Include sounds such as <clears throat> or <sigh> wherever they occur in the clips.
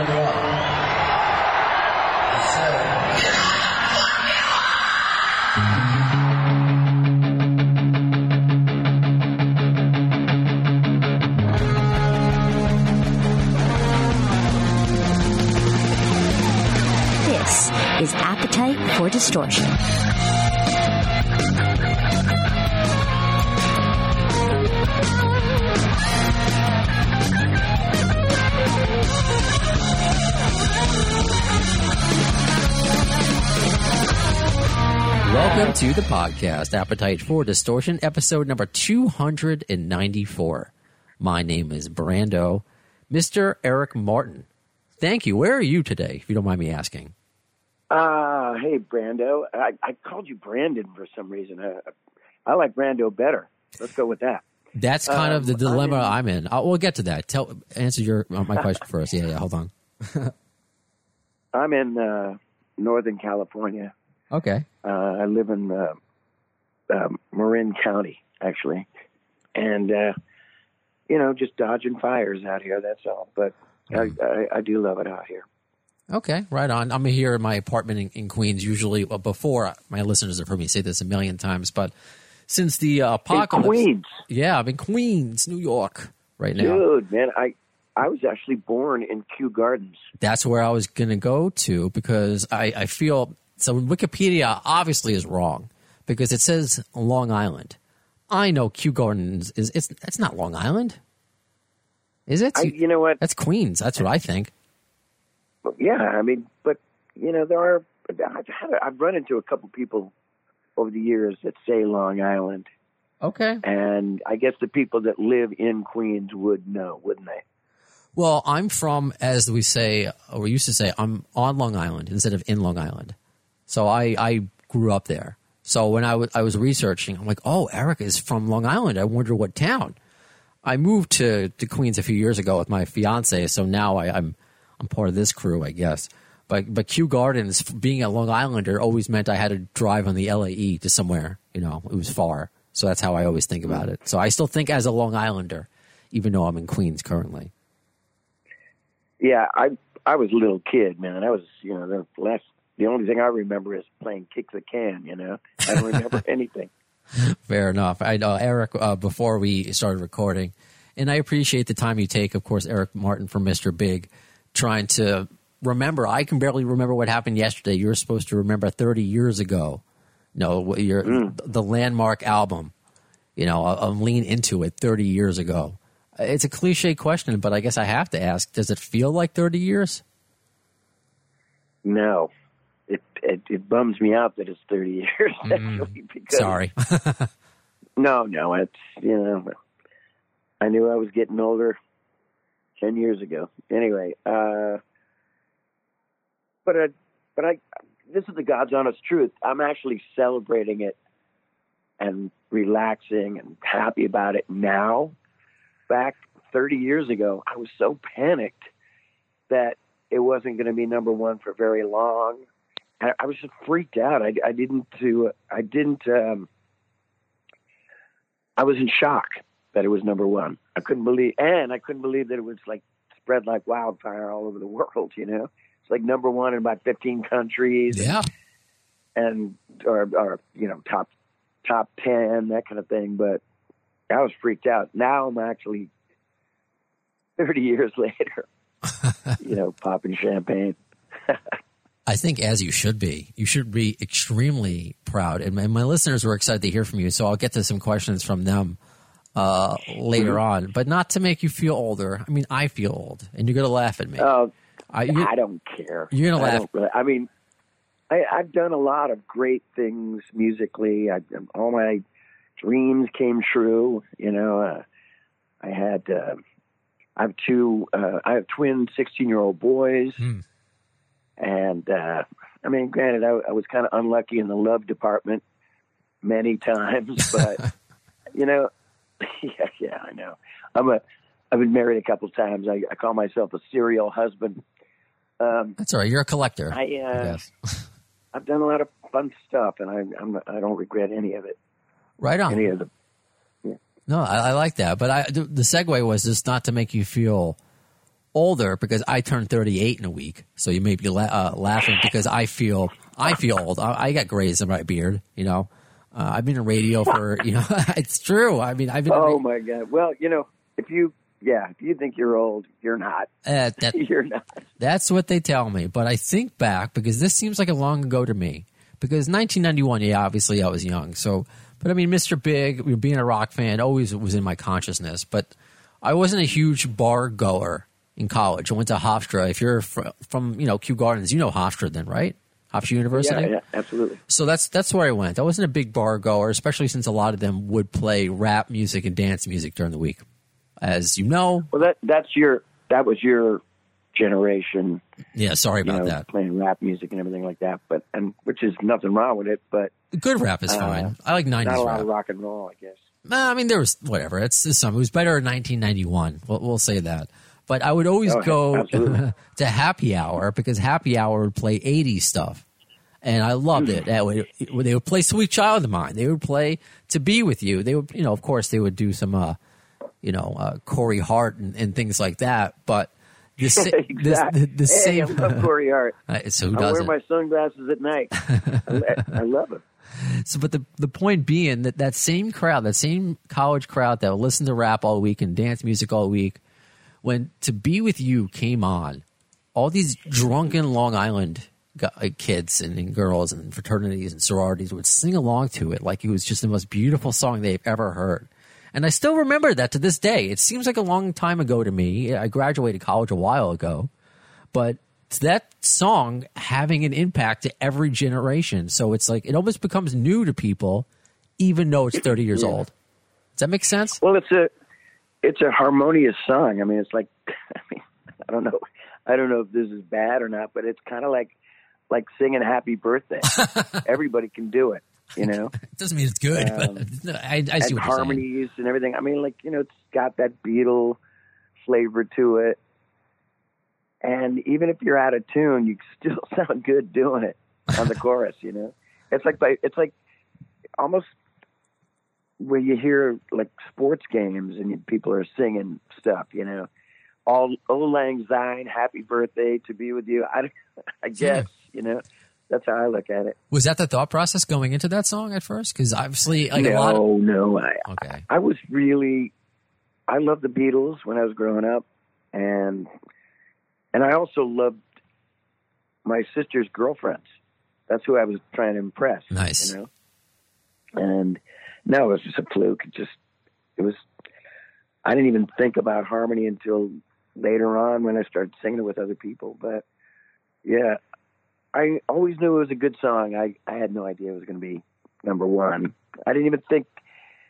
up. This is Appetite for Distortion. To the podcast, Appetite for Distortion, episode number 294. My name is Brando, Mr. Eric Martin. Thank you. Where are you today, if you don't mind me asking? Uh, hey, Brando. I, I called you Brandon for some reason. I, I like Brando better. Let's go with that. That's kind of the Um, dilemma I'm I'm in. I'll, we'll get to that. Tell, answer your uh, my question first. Yeah, yeah. Hold on. <laughs> I'm in uh, Northern California. Okay. Uh, I live in uh, uh, Marin County, actually. And, uh, you know, just dodging fires out here, that's all. But I, I, I do love it out here. Okay, right on. I'm here in my apartment in, in Queens. Usually, well, before my listeners have heard me say this a million times, but since the uh, In apocalypse, Queens. yeah, I'm in Queens, New York, right now. Dude, man, I, I was actually born in Kew Gardens. That's where I was going to go to because I, I feel so. Wikipedia obviously is wrong because it says Long Island. I know Kew Gardens is it's it's not Long Island, is it? I, you know what? That's Queens. That's what I think. Yeah, I mean, but you know, there are. I've. A, I've run into a couple people over the years that say Long Island, Okay. and I guess the people that live in Queens would know, wouldn't they? Well, I'm from, as we say, or we used to say, I'm on Long Island instead of in Long Island. So I, I grew up there. So when I, w- I was researching, I'm like, oh, Eric is from Long Island. I wonder what town. I moved to, to Queens a few years ago with my fiance, so now I, I'm I'm part of this crew, I guess. But but Kew Gardens, being a Long Islander, always meant I had to drive on the LIE to somewhere. You know, it was far, so that's how I always think about it. So I still think as a Long Islander, even though I'm in Queens currently. Yeah, I I was a little kid, man. I was, you know, the last. The only thing I remember is playing kick the can. You know, I don't remember <laughs> anything. Fair enough. I know Eric uh, before we started recording, and I appreciate the time you take. Of course, Eric Martin from Mister Big, trying to remember. I can barely remember what happened yesterday. You're supposed to remember 30 years ago. No, your the landmark album. You know, I'll lean into it 30 years ago. It's a cliche question, but I guess I have to ask: Does it feel like 30 years? No, it it, it bums me out that it's thirty <laughs> years actually. Because Sorry. <laughs> No, no, it's you know, I knew I was getting older ten years ago. Anyway, uh, but I, but I, this is the God's honest truth. I'm actually celebrating it and relaxing and happy about it now. Back 30 years ago, I was so panicked that it wasn't going to be number one for very long. I, I was just freaked out. I, I didn't do. I didn't. Um, I was in shock that it was number one. I couldn't believe, and I couldn't believe that it was like spread like wildfire all over the <laughs> world. You know, it's like number one in about 15 countries, yeah. and or or you know top top 10 that kind of thing. But I was freaked out. Now I'm actually 30 years <laughs> later, <laughs> you know, popping champagne. I think as you should be. You should be extremely proud. And my, my listeners were excited to hear from you, so I'll get to some questions from them uh, later on. But not to make you feel older. I mean, I feel old, and you're going to laugh at me. Oh, I, I don't care. You're gonna I laugh. really- I mean, I, I've done a lot of great things musically. I, all my dreams came true. You know, uh, I had. Uh, I have two. Uh, I have twin sixteen-year-old boys, Hmm. And uh, I mean, granted, I, I was kind of unlucky in the love department many <laughs> times, but <laughs> you know, <laughs> yeah, yeah, I know. I'm a. I've been married a couple times. I, I call myself a serial husband. Um, That's all right. You're a collector. I, uh, guess. I've done a lot of fun stuff, and I, I'm I don't regret any of it. right on. Any of the No, I, I like that. But I, the, the segue was just not to make you feel older because I turned 38 in a week. So you may be la- uh, laughing because I feel I feel old. I, I got grays in my beard. You know, uh, I've been in radio for <laughs> you know. <laughs> it's true. I mean, I've been. Oh my God! Well, you know, if you yeah, if you think you're old, you're not. uh, that, <laughs> You're not. That's what they tell me. But I think back because this seems like a long ago to me. Because 1991, yeah, obviously I was young. So, but I mean, Mr. Big, being a rock fan, always was in my consciousness. But I wasn't a huge bar goer in college. I went to Hofstra. If you're fr- from, you know, Kew Gardens, you know Hofstra then, right? Hofstra University. Yeah, yeah, absolutely. So that's that's where I went. I wasn't a big bar goer, especially since a lot of them would play rap music and dance music during the week. As you know, Well, that that's your that was your generation, yeah. Sorry about know, that. playing rap music and everything like that. But and which is nothing wrong with it, but Good rap is Uh, fine. I like '90s not a lot rap. of rock and roll, I guess. Nah, I mean, there was whatever. It's, it's some. It was better in 1991. We'll, we'll say that. But I would always Oh, go <laughs> to Happy Hour because Happy Hour would play 80s stuff, and I loved it. That way, they would play "Sweet Child of Mine." They would play "To Be with You." They would, you know, of course, they would do some, uh, you know, uh, Corey Hart and, and things like that. But the, <laughs> sa- exactly. the, the, the hey, same. I love Corey Hart. <laughs> Uh, so who I wear doesn't? my sunglasses at night. I, I love it. So, but the the point being that that same crowd, that same college crowd that would listen to rap all week and dance music all week, when "To Be with You" came on, all these drunken Long Island uh, kids and, and girls and fraternities and sororities would sing along to it like it was just the most beautiful song they've ever heard. And I still remember that to this day. It seems like a long time ago to me. I graduated college a while ago, but that song having an impact to every generation. So it's like it almost becomes new to people, even though it's 30 years old. Does that make sense? Well, it's a it's a harmonious song. I mean, it's like <laughs> I mean, I don't know, I don't know if this is bad or not, but it's kind of like like singing "Happy Birthday." <laughs> Everybody can do it, you know. It <laughs> doesn't mean it's good, Um, but no, I, I see what you're saying. harmonies and everything. I mean, like you know, it's got that Beatle flavor to it. And even if you're out of tune, you still sound good doing it on the chorus. You know, it's like by, it's like almost where you hear like sports games and people are singing stuff. You know, all "Auld Lang Syne," "Happy Birthday" to be with you. I, I guess you know that's how I look at it. Was that the thought process going into that song at first? Because obviously, like a no, lot of no, I, okay, I was really, I loved the Beatles when I was growing up, and and I also loved my sister's girlfriends. That's who I was trying to impress. Nice. you know. And no, it was just a fluke. It just, it was. I didn't even think about harmony until later on when I started singing it with other people. But yeah, I always knew it was a good song. I I had no idea it was going to be number one. I didn't even think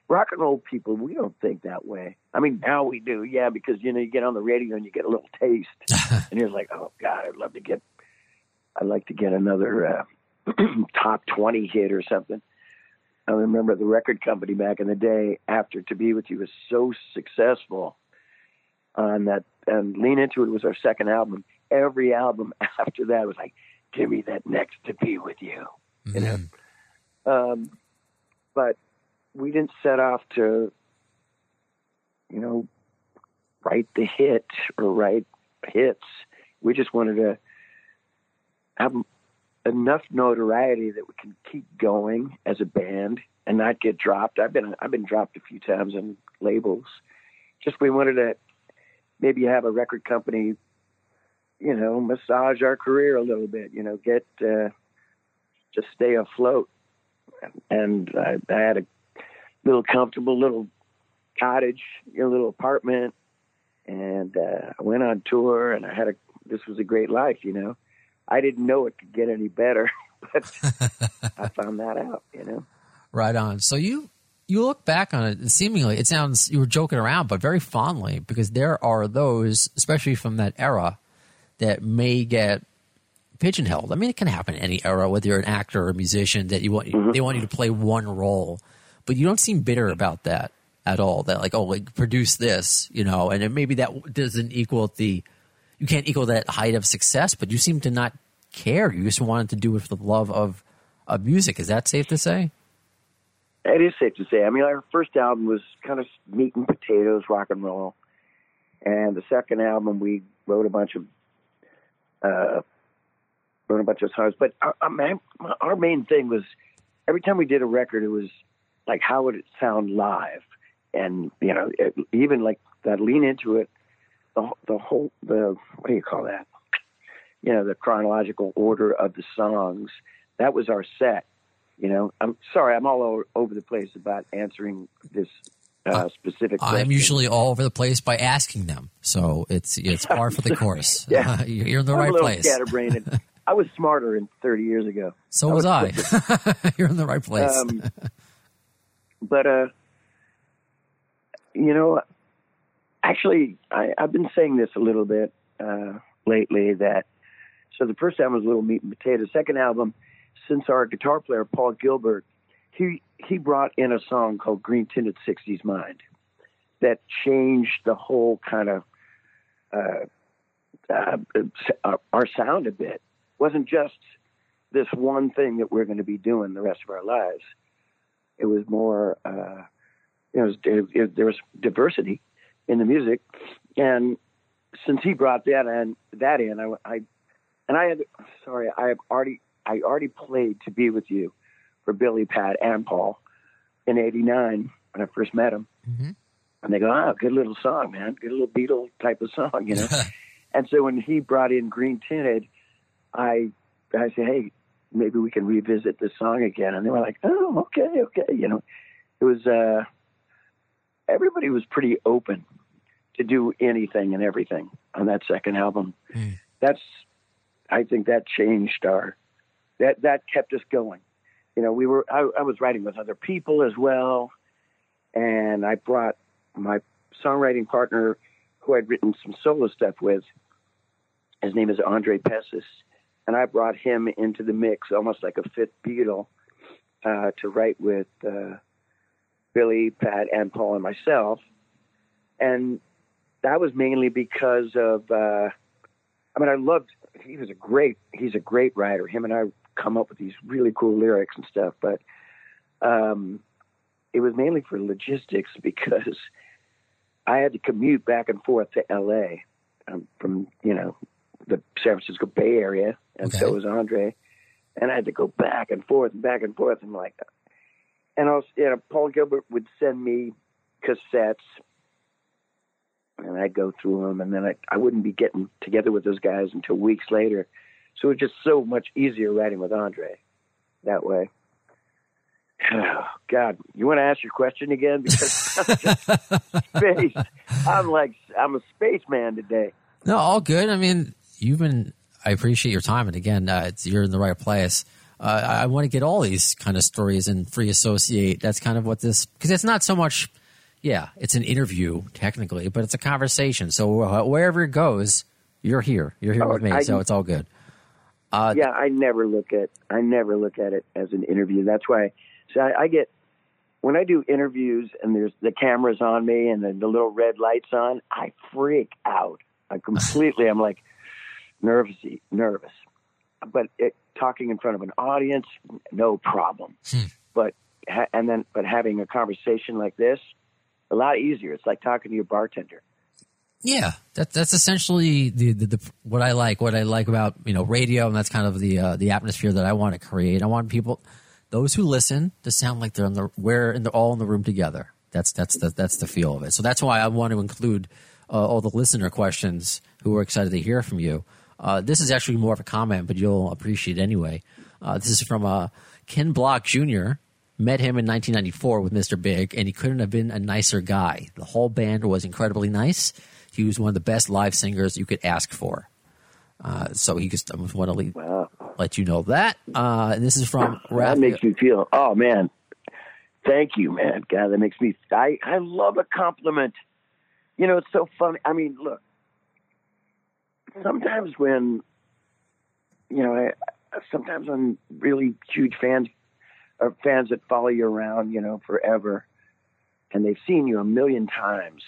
rock and roll people. We don't think that way. I mean, now we do, yeah, because you know you get on the radio and you get a little taste, <laughs> and you're like, oh God, I'd love to get. I'd like to get another uh, <clears throat> top twenty hit or something. I remember the record company back in the day after "To Be With You" was so successful on that, and "Lean Into It" was our second album. Every album <laughs> after that was like, "Give me that next "To Be With You." You know, um, but we didn't set off to, you know, write the hit or write hits. We just wanted to have enough notoriety that we can keep going as a band and not get dropped. I've been I've been dropped a few times on labels. Just we wanted to maybe have a record company, you know, massage our career a little bit. You know, get uh, just stay afloat. And I, I had a little comfortable little cottage, you know, little apartment, and uh, I went on tour, and I had a. This was a great life, you know. I didn't know it could get any better, <laughs> but I <laughs> found that out, you know. right on. So you you look back on it, and seemingly it sounds you were joking around, but very fondly because there are those, especially from that era, that may get pigeonholed. I mean, it can happen in any era, whether you're an actor or a musician, that you want mm-hmm. they want you to play one role, but you don't seem bitter about that at all. That like, oh, like produce this, you know, and maybe that doesn't equal the you can't equal that height of success, but you seem to not care. You just wanted to do it for the love of of music. Is that safe to say? It is safe to say. I mean, our first album was kind of meat and potatoes, rock and roll, and the second album we wrote a bunch of uh, wrote a bunch of songs. But our, our main thing was every time we did a record, it was like how would it sound live, and you know it, even like that lean into it, the the whole the what do you call that? You know the chronological order of the songs. That was our set. You know, I'm sorry, I'm all over, over the place about answering this uh, specific. I'm usually all over the place by asking them, so it's it's par for the <laughs> course. <laughs> Yeah. <laughs> you're in the I'm right a little place. scatterbrained. I was smarter in 30 years ago. So was I. you're in the right place. Um, but uh, you know, actually, I, I've been saying this a little bit uh, lately. That so the first album was a Little Meat and Potatoes. Second album, since our guitar player Paul Gilbert, he he brought in a song called Green Tinted '60s Mind that changed the whole kind of uh, uh, our- our sound a bit. It wasn't just this one thing that we're going to be doing the rest of our lives. It was more, uh, you know, it, it, there was diversity in the music, and since he brought that in, that in, I, I and I had, sorry, I have already, I already played "To Be with You" for Billy, Pat, and Paul in '89 when I first met him, Mhm. and they go, "Ah, good little song, man, good little Beatle type of song," you know. <laughs> And so when he brought in Green Tinted, I I said, hey, maybe we can revisit this song again. And they were like, oh, okay, okay. You know, it was uh, everybody was pretty open to do anything and everything on that second album. Mm. That's I think that changed our that that kept us going. You know, we were I, I was writing with other people as well, and I brought my songwriting partner who I'd written some solo stuff with. His name is Andre Pessis, and I brought him into the mix almost like a fifth Beatle uh, to write with uh, Billy, Pat, and Paul and myself. And that was mainly because of, uh, I mean, I loved, he was a great, he's a great writer. Him and I come up with these really cool lyrics and stuff, but um, it was mainly for logistics <laughs> because I had to commute back and forth to LA um, from, you know, the San Francisco Bay Area, and Okay. so was Andre. And I had to go back and forth and back and forth. And like, and you know, Paul Gilbert would send me cassettes, and I'd go through them, and then I, I wouldn't be getting together with those guys until weeks later. So it was just so much easier writing with Andre that way. Oh, <sighs> God, you want to ask your question again? Because I'm just <laughs> space. I'm like, I'm a spaceman today. No, all good. I mean, you've been. I appreciate your time, and again, uh, it's, you're in the right place. Uh, I, want to get all these kind of stories and free associate. That's kind of what this because it's not so much. Yeah, it's an interview technically, but it's a conversation. So wherever it goes, you're here. You're here Oh, with me, I- so it's all good. Uh, yeah, I never look at I never look at it as an interview. That's why. So I, I get when I do interviews and there's the cameras on me and the, the little red lights on. I freak out. I completely. I'm like nervous, nervous. But it, talking in front of an audience, no problem. Hmm. But ha- and then but having a conversation like this, a lot easier. It's like talking to your bartender. Yeah, that, that's essentially the, the, the what I like. What I like about you know radio, and that's kind of the uh, the atmosphere that I want to create. I want people, those who listen, to sound like they're in the we're in the, all in the room together. That's that's the that's the feel of it. So that's why I want to include uh, all the listener questions who are excited to hear from you. Uh, this is actually more of a comment, but you'll appreciate it anyway. Uh, this is from uh, Ken Block Jr. Met him in 1994 with Mr. Big, and he couldn't have been a nicer guy. The whole band was incredibly nice. He was one of the best live singers you could ask for. Uh, so he just I just want to leave, Wow, let you know that. Uh, and this is from <laughs> that makes me feel. Oh man, thank you, man. God, that makes me. I I love a compliment. You know, it's so funny. I mean, look. Sometimes when, you know, I, sometimes I'm really huge fans, or fans that follow you around, you know, forever, and they've seen you a million times,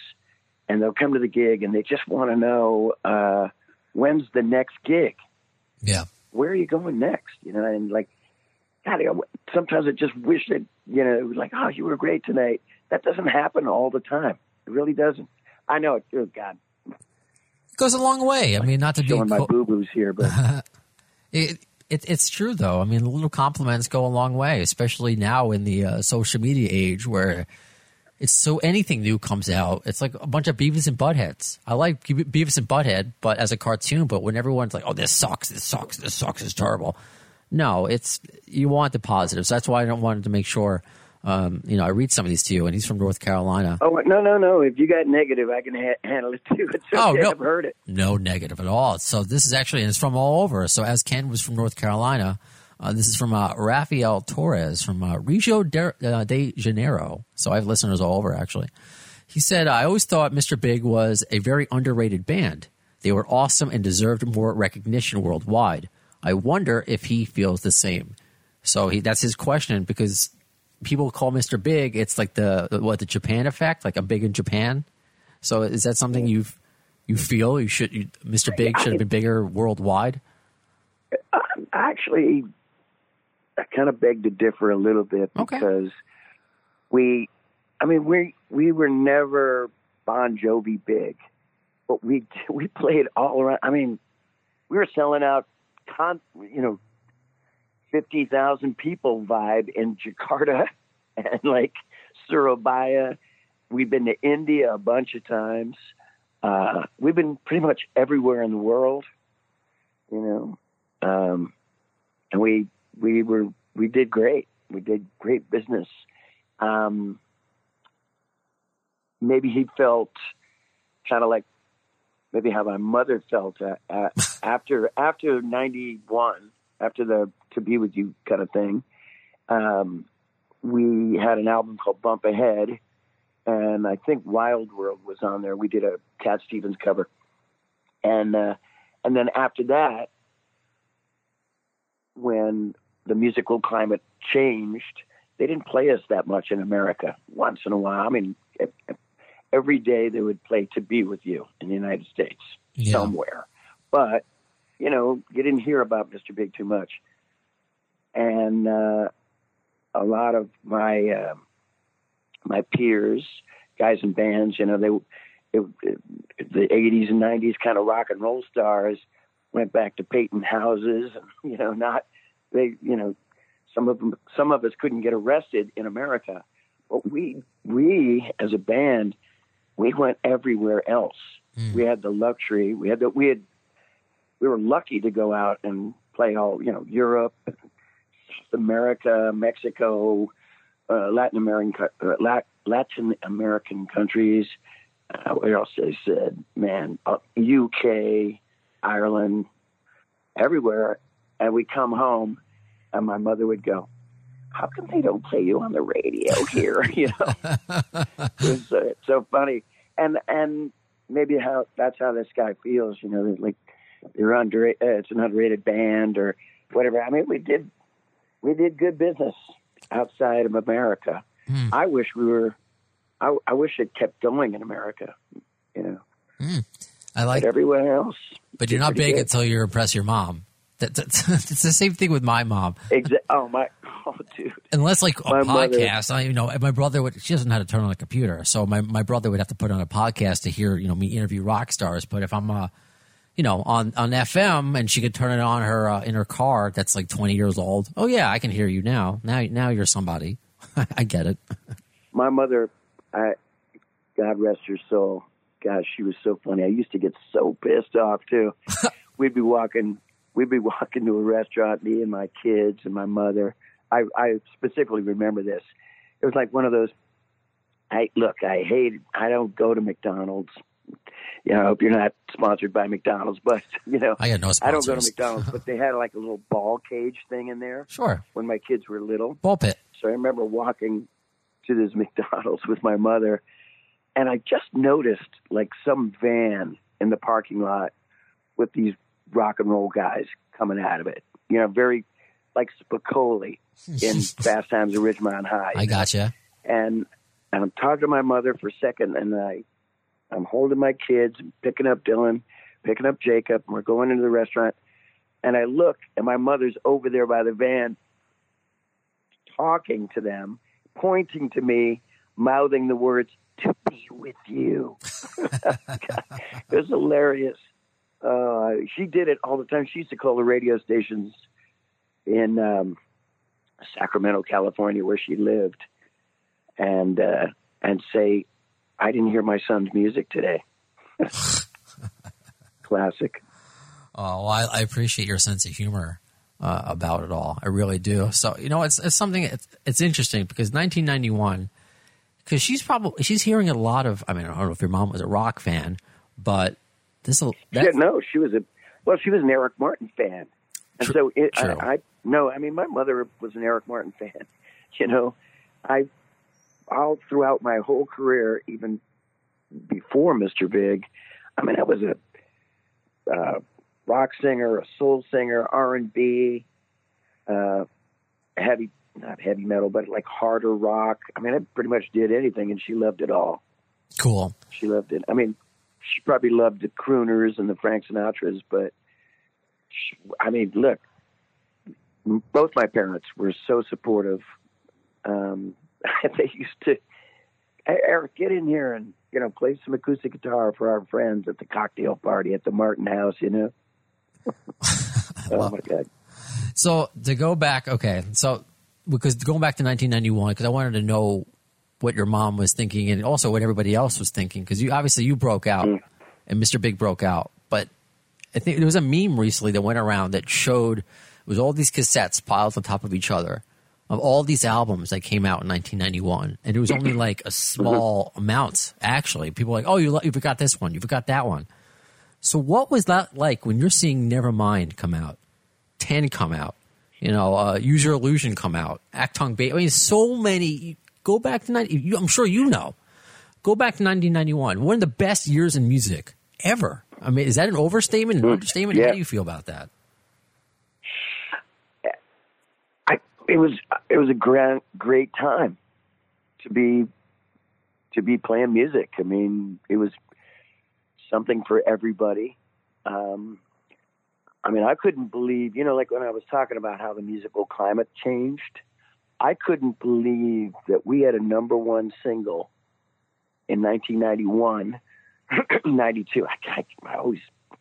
and they'll come to the gig and they just want to know uh, when's the next gig yeah. where are you going next? You know, and like, God, sometimes I just wish that, you know, it was like, oh, you were great tonight. That doesn't happen all the time. It really doesn't. I know it. Oh, God. It goes a long way. I mean, not to be showing my boo boos here, but <laughs> it, it, it's true though. I mean, little compliments go a long way, especially now in the uh, social media age where it's so anything new comes out. It's like a bunch of Beavis and Buttheads. I like Be- Beavis and Butthead, but as a cartoon. But when everyone's like, "Oh, this sucks, this sucks, this sucks," is terrible. No, it's you want the positives. That's why I don't wanted to make sure. Um, you know, I read some of these to you, and he's from North Carolina. oh no, no, no! If you got negative, I can ha- handle it too. <laughs> It's okay. Oh, no. I've heard it. No negative at all. So this is actually, and it's from all over. So as Ken was from North Carolina, uh, this is from uh, Rafael Torres from uh, Rio de, uh, de Janeiro. So I have listeners all over actually. He said, I always thought Mr. Big was a very underrated band. They were awesome and deserved more recognition worldwide. I wonder if he feels the same. So he, that's his question because people call Mr. Big, it's like the, what, the Japan effect, like I'm big in Japan. So is that something you've, you feel you should, you, Mr. Big should have been bigger worldwide? I, Actually, I kind of beg to differ a little bit Okay. because we, I mean, we we were never Bon Jovi big, but we <laughs> we played all around. I mean, we were selling out, con, you know, fifty thousand people vibe in Jakarta <laughs> and like Surabaya. We've been to India a bunch of times. Uh, we've been pretty much everywhere in the world, you know, um, and we we were we did great. We did great business. Um, maybe he felt kind of like maybe how my mother felt uh, uh, <laughs> after after '91, after the "To Be With You" kind of thing. Um, we had an album called Bump Ahead, and I think Wild World was on there. We did a Cat Stevens cover, and uh, and then after that, when the musical climate changed, they didn't play us that much in America. Once in a while, I mean, every day they would play "To Be With You" in the United States Yeah. somewhere, but you know, you didn't hear about Mr. Big too much, and uh, a lot of my uh, my peers, guys in bands, you know, they it, it, the '80s and '90s kind of rock and roll stars went back to painting houses, and <laughs> you know, not they, you know, some of them, some of us couldn't get arrested in America, but we, we as a band, we went everywhere else. We had the luxury. We had the, we had, we were lucky to go out and play all, you know, Europe, South America, Mexico, uh, Latin American, uh, Latin American countries. Uh, what else they said? Man, uh, UK, Ireland, everywhere. And we come home, and my mother would go, "How come they don't play you on the radio here?" <laughs> you know, <laughs> it was uh, so funny. And and maybe how that's how this guy feels. You know, like they're under. Uh, it's an underrated band or whatever. I mean, we did we did good business outside of America. Hmm. I wish we were. I, I wish it kept going in America. You know, I like but everywhere else. But you're not big good. until you impress your mom. That, that's, <laughs> it's the same thing with my mom. Exa- oh my, <laughs> oh dude. Unless like a My mother- podcast, I you know my brother would. She doesn't know how to turn on a computer, so my, my brother would have to put on a podcast to hear you know me interview rock stars. But if I'm uh, you know on on FM and she could turn it on her uh, in her car that's like 20 years old. Oh yeah, I can hear you now. Now now you're somebody. <laughs> I get it. my mother, I, God rest her soul. Gosh, she was so funny. I used to get so pissed off too. <laughs> we'd be walking, we'd be walking to a restaurant, me and my kids and my mother. I, I specifically remember this. It was like one of those. I look, I hate. I don't go to McDonald's. You know, I hope you're not sponsored by McDonald's, but you know, I got no I don't go to. McDonald's. but they had like a little ball cage thing in there Sure, when my kids were little. ball pit. So I remember walking to this <laughs> McDonald's with my mother, and I just noticed like some van in the parking lot with these rock and roll guys coming out of it. You know, very like Spicoli in <laughs> Fast Times at Ridgemont High. I gotcha. and and I'm talking to my mother for a second, and I I'm holding my kids, picking up Dylan, picking up Jacob, and we're going into the restaurant, and I look, and my mother's over there by the van, talking to them, pointing to me, mouthing the words "to be with you." <laughs> it was hilarious. Uh, she did it all the time. She used to call the radio stations in um, Sacramento, California, where she lived, and uh, and say, "I didn't hear my son's music today." <laughs> Classic. Oh, well, I, I appreciate your sense of humor uh, about it all. I really do. So you know, it's it's something. It's, it's interesting because 1991, because she's probably she's hearing a lot of. I mean, I don't know if your mom was a rock fan, but this will. Yeah, no, she was a well, she was an Eric Martin fan, and so it. I, I no, I mean my mother was an Eric Martin fan. <laughs> You know, I all throughout my whole career, even before Mr. Big, I mean I was a uh, rock singer, a soul singer, R and B, uh, heavy not heavy metal, but like harder rock. I mean I pretty much did anything, and she loved it all. cool. She loved it. I mean, she probably loved the crooners and the Frank Sinatras, but she, I mean, look, both my parents were so supportive. Um, <laughs> they used to, Eric, get in here and you know play some acoustic guitar for our friends at the cocktail party at the Martin House. You know. <laughs> oh my God. So to go back, okay, so because going back to 1991, because I wanted to know what your mom was thinking and also what everybody else was thinking, because you obviously you broke out Mm. and Mr. Big broke out, but I think there was a meme recently that went around that showed it was all these cassettes piled on top of each other of all these albums that came out in 1991, and it was only <laughs> like a small amount actually. People were like, oh, you you forgot this one, you forgot that one. So what was that like when you're seeing Nevermind come out? 10 come out, you know, uh, Use Your Illusion come out, Achtung Bay. I mean, so many. Go back to 90, you, I'm sure you know. Go back to 1991. One of the best years in music ever. I mean, is that an overstatement, an understatement? How do you feel about that? I it was it was a grand great time to be to be playing music. I mean, it was something for everybody. Um, I mean, I couldn't believe, you know, like when I was talking about how the musical climate changed, I couldn't believe that we had a number one single in 1991, <clears throat> 92. I, I, I always,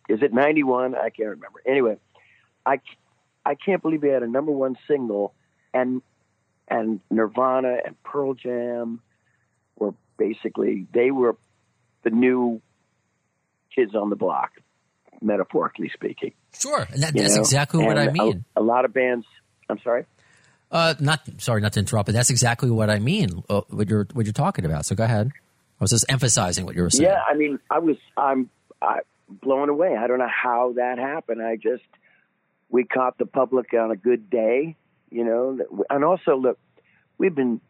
is it 91? I can't remember. Anyway, I, I can't believe we had a number one single and, and Nirvana and Pearl Jam were basically, they were the new kids on the block, metaphorically speaking. Sure. And that, that's know? exactly what I And a- mean. A, lot of bands. I'm sorry. Uh, not sorry, not to interrupt, but that's exactly what I mean. Uh, what you're what you're talking about. So go ahead. I was just emphasizing what you were saying. Yeah, I mean, I was I'm I, blown away. I don't know how that happened. I just we caught the public on a good day, you know, and also look, we've been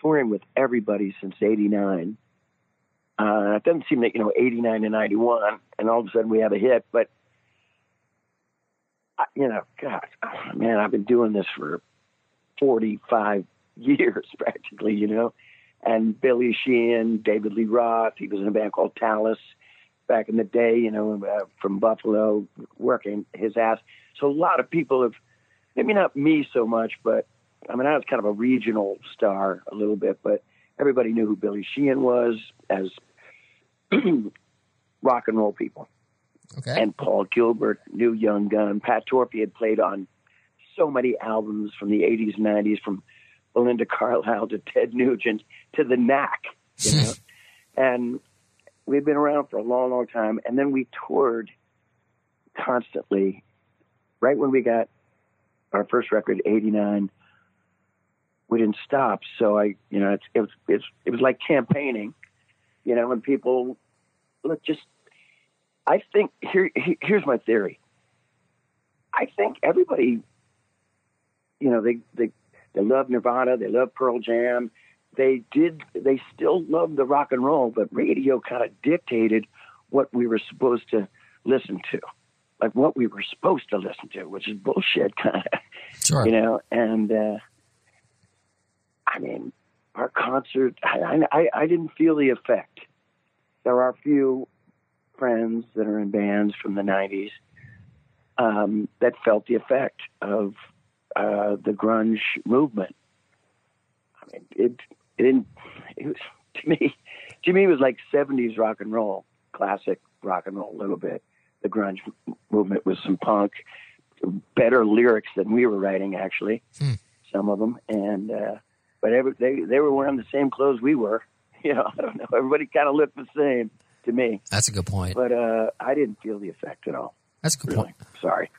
touring with everybody since '89. Uh, it doesn't seem that you know '89 to '91, and all of a sudden we have a hit, but I- you know, God, man, I've been doing this for 45 years <laughs> practically, you know. And Billy Sheehan, David Lee Roth, he was in a band called Talas back in the day, you know, uh, from Buffalo, working his ass. So a lot of people have, maybe not me so much, but I mean, I was kind of a regional star a little bit, but everybody knew who Billy Sheehan was as <clears throat> rock and roll people Okay. and Paul Gilbert, New Young Gun. Pat Torpey had played on so many albums from the 80s and 90s, from Belinda Carlisle to Ted Nugent to the Knack, you know. <laughs> and we've been around for a long, long time. And then we toured constantly. Right when we got our first record, 89, we didn't stop. So I, you know, it's, it was, it's, it was like campaigning, you know, and people, look, just I think here here's my theory. I think everybody, you know, they they they love Nirvana, they love Pearl Jam, they did they still love the rock and roll, but radio kind of dictated what we were supposed to listen to, like what we were supposed to listen to, which is bullshit, <laughs> kind of, Sure. you know. And uh, I mean, our concert, I, I I didn't feel the effect. There are a few friends that are in bands from the 90s um, that felt the effect of uh, the grunge movement. I mean, it, it didn't, it was, to me, to me, it was like 70s rock and roll, classic rock and roll a little bit. The grunge movement with some punk, better lyrics than we were writing actually, Hmm. some of them, and uh, but every, they they were wearing the same clothes we were. <laughs> You know, I don't know. Everybody kind of looked the same to me, That's a good point. but uh, I didn't feel the effect at all. That's a good Really, point. sorry.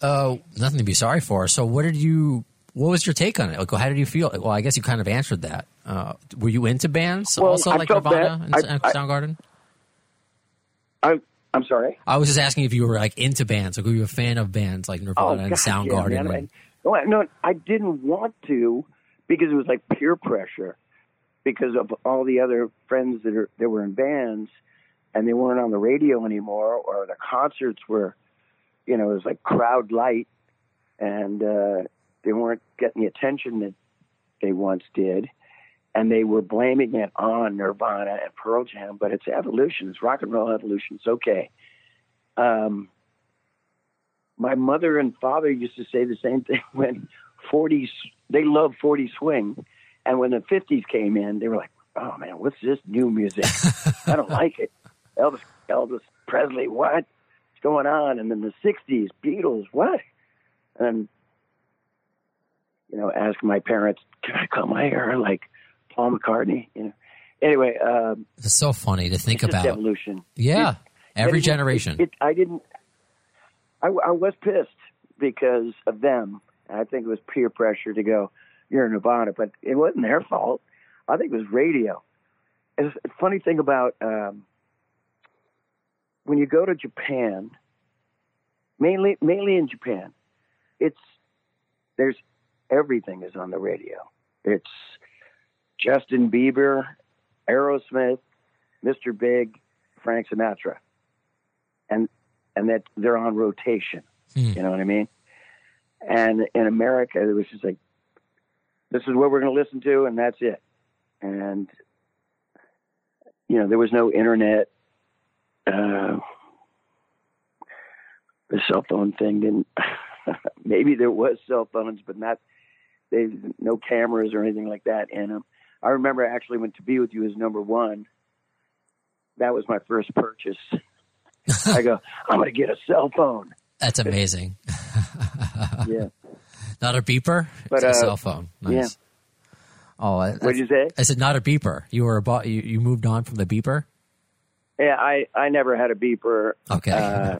Uh, nothing to be sorry for. So, what did you? What was your take on it? Like, how did you feel? Well, I guess you kind of answered that. Uh, were you into bands Well, also, I like Nirvana bad. and, I- and I- Soundgarden? I I'm sorry. I was just asking if you were like into bands, like were you a fan of bands like Nirvana and Oh, God, Soundgarden? yeah, and- No, I- no, I didn't want to because it was like peer pressure because of all the other friends that are that were in bands and they weren't on the radio anymore or the concerts were, you know, it was like crowd light and uh, they weren't getting the attention that they once did. And they were blaming it on Nirvana and Pearl Jam, but it's evolution. It's rock and roll evolution. It's okay. Um, my mother and father used to say the same thing <laughs> when 40s they love 40 swing and when the 50s came in they were like oh man what's this new music <laughs> i don't like it elvis elvis presley what? what's going on and then the 60s beatles what and you know ask my parents can i cut my hair like paul mccartney you know anyway um It's so funny to think about. evolution Yeah, every It- it- generation. It, I didn't. I, I was pissed because of them. I think it was peer pressure to go. You're in Nirvana, but it wasn't their fault. I think it was radio. It's a funny thing about um, when you go to Japan, mainly mainly in Japan, it's there's everything is on the radio. It's Justin Bieber, Aerosmith, Mr. Big, Frank Sinatra, and and that they're on rotation. Hmm. You know what I mean? And in America, it was just like, this is what we're going to listen to, and that's it. And you know, there was no internet. Uh, the cell phone thing didn't. <laughs> maybe there was cell phones, but not. They no cameras or anything like that in them. I remember I actually when "To Be with You" is number one. That was my first purchase. I go, <laughs> I'm going to get a cell phone. That's amazing. <laughs> Yeah. Not a beeper, But, it's a uh, cell phone. Nice. yeah. Oh, I, What did you say? I said not a beeper. You were about you, you moved on from the beeper. Yeah, I I never had a beeper. Okay, Uh,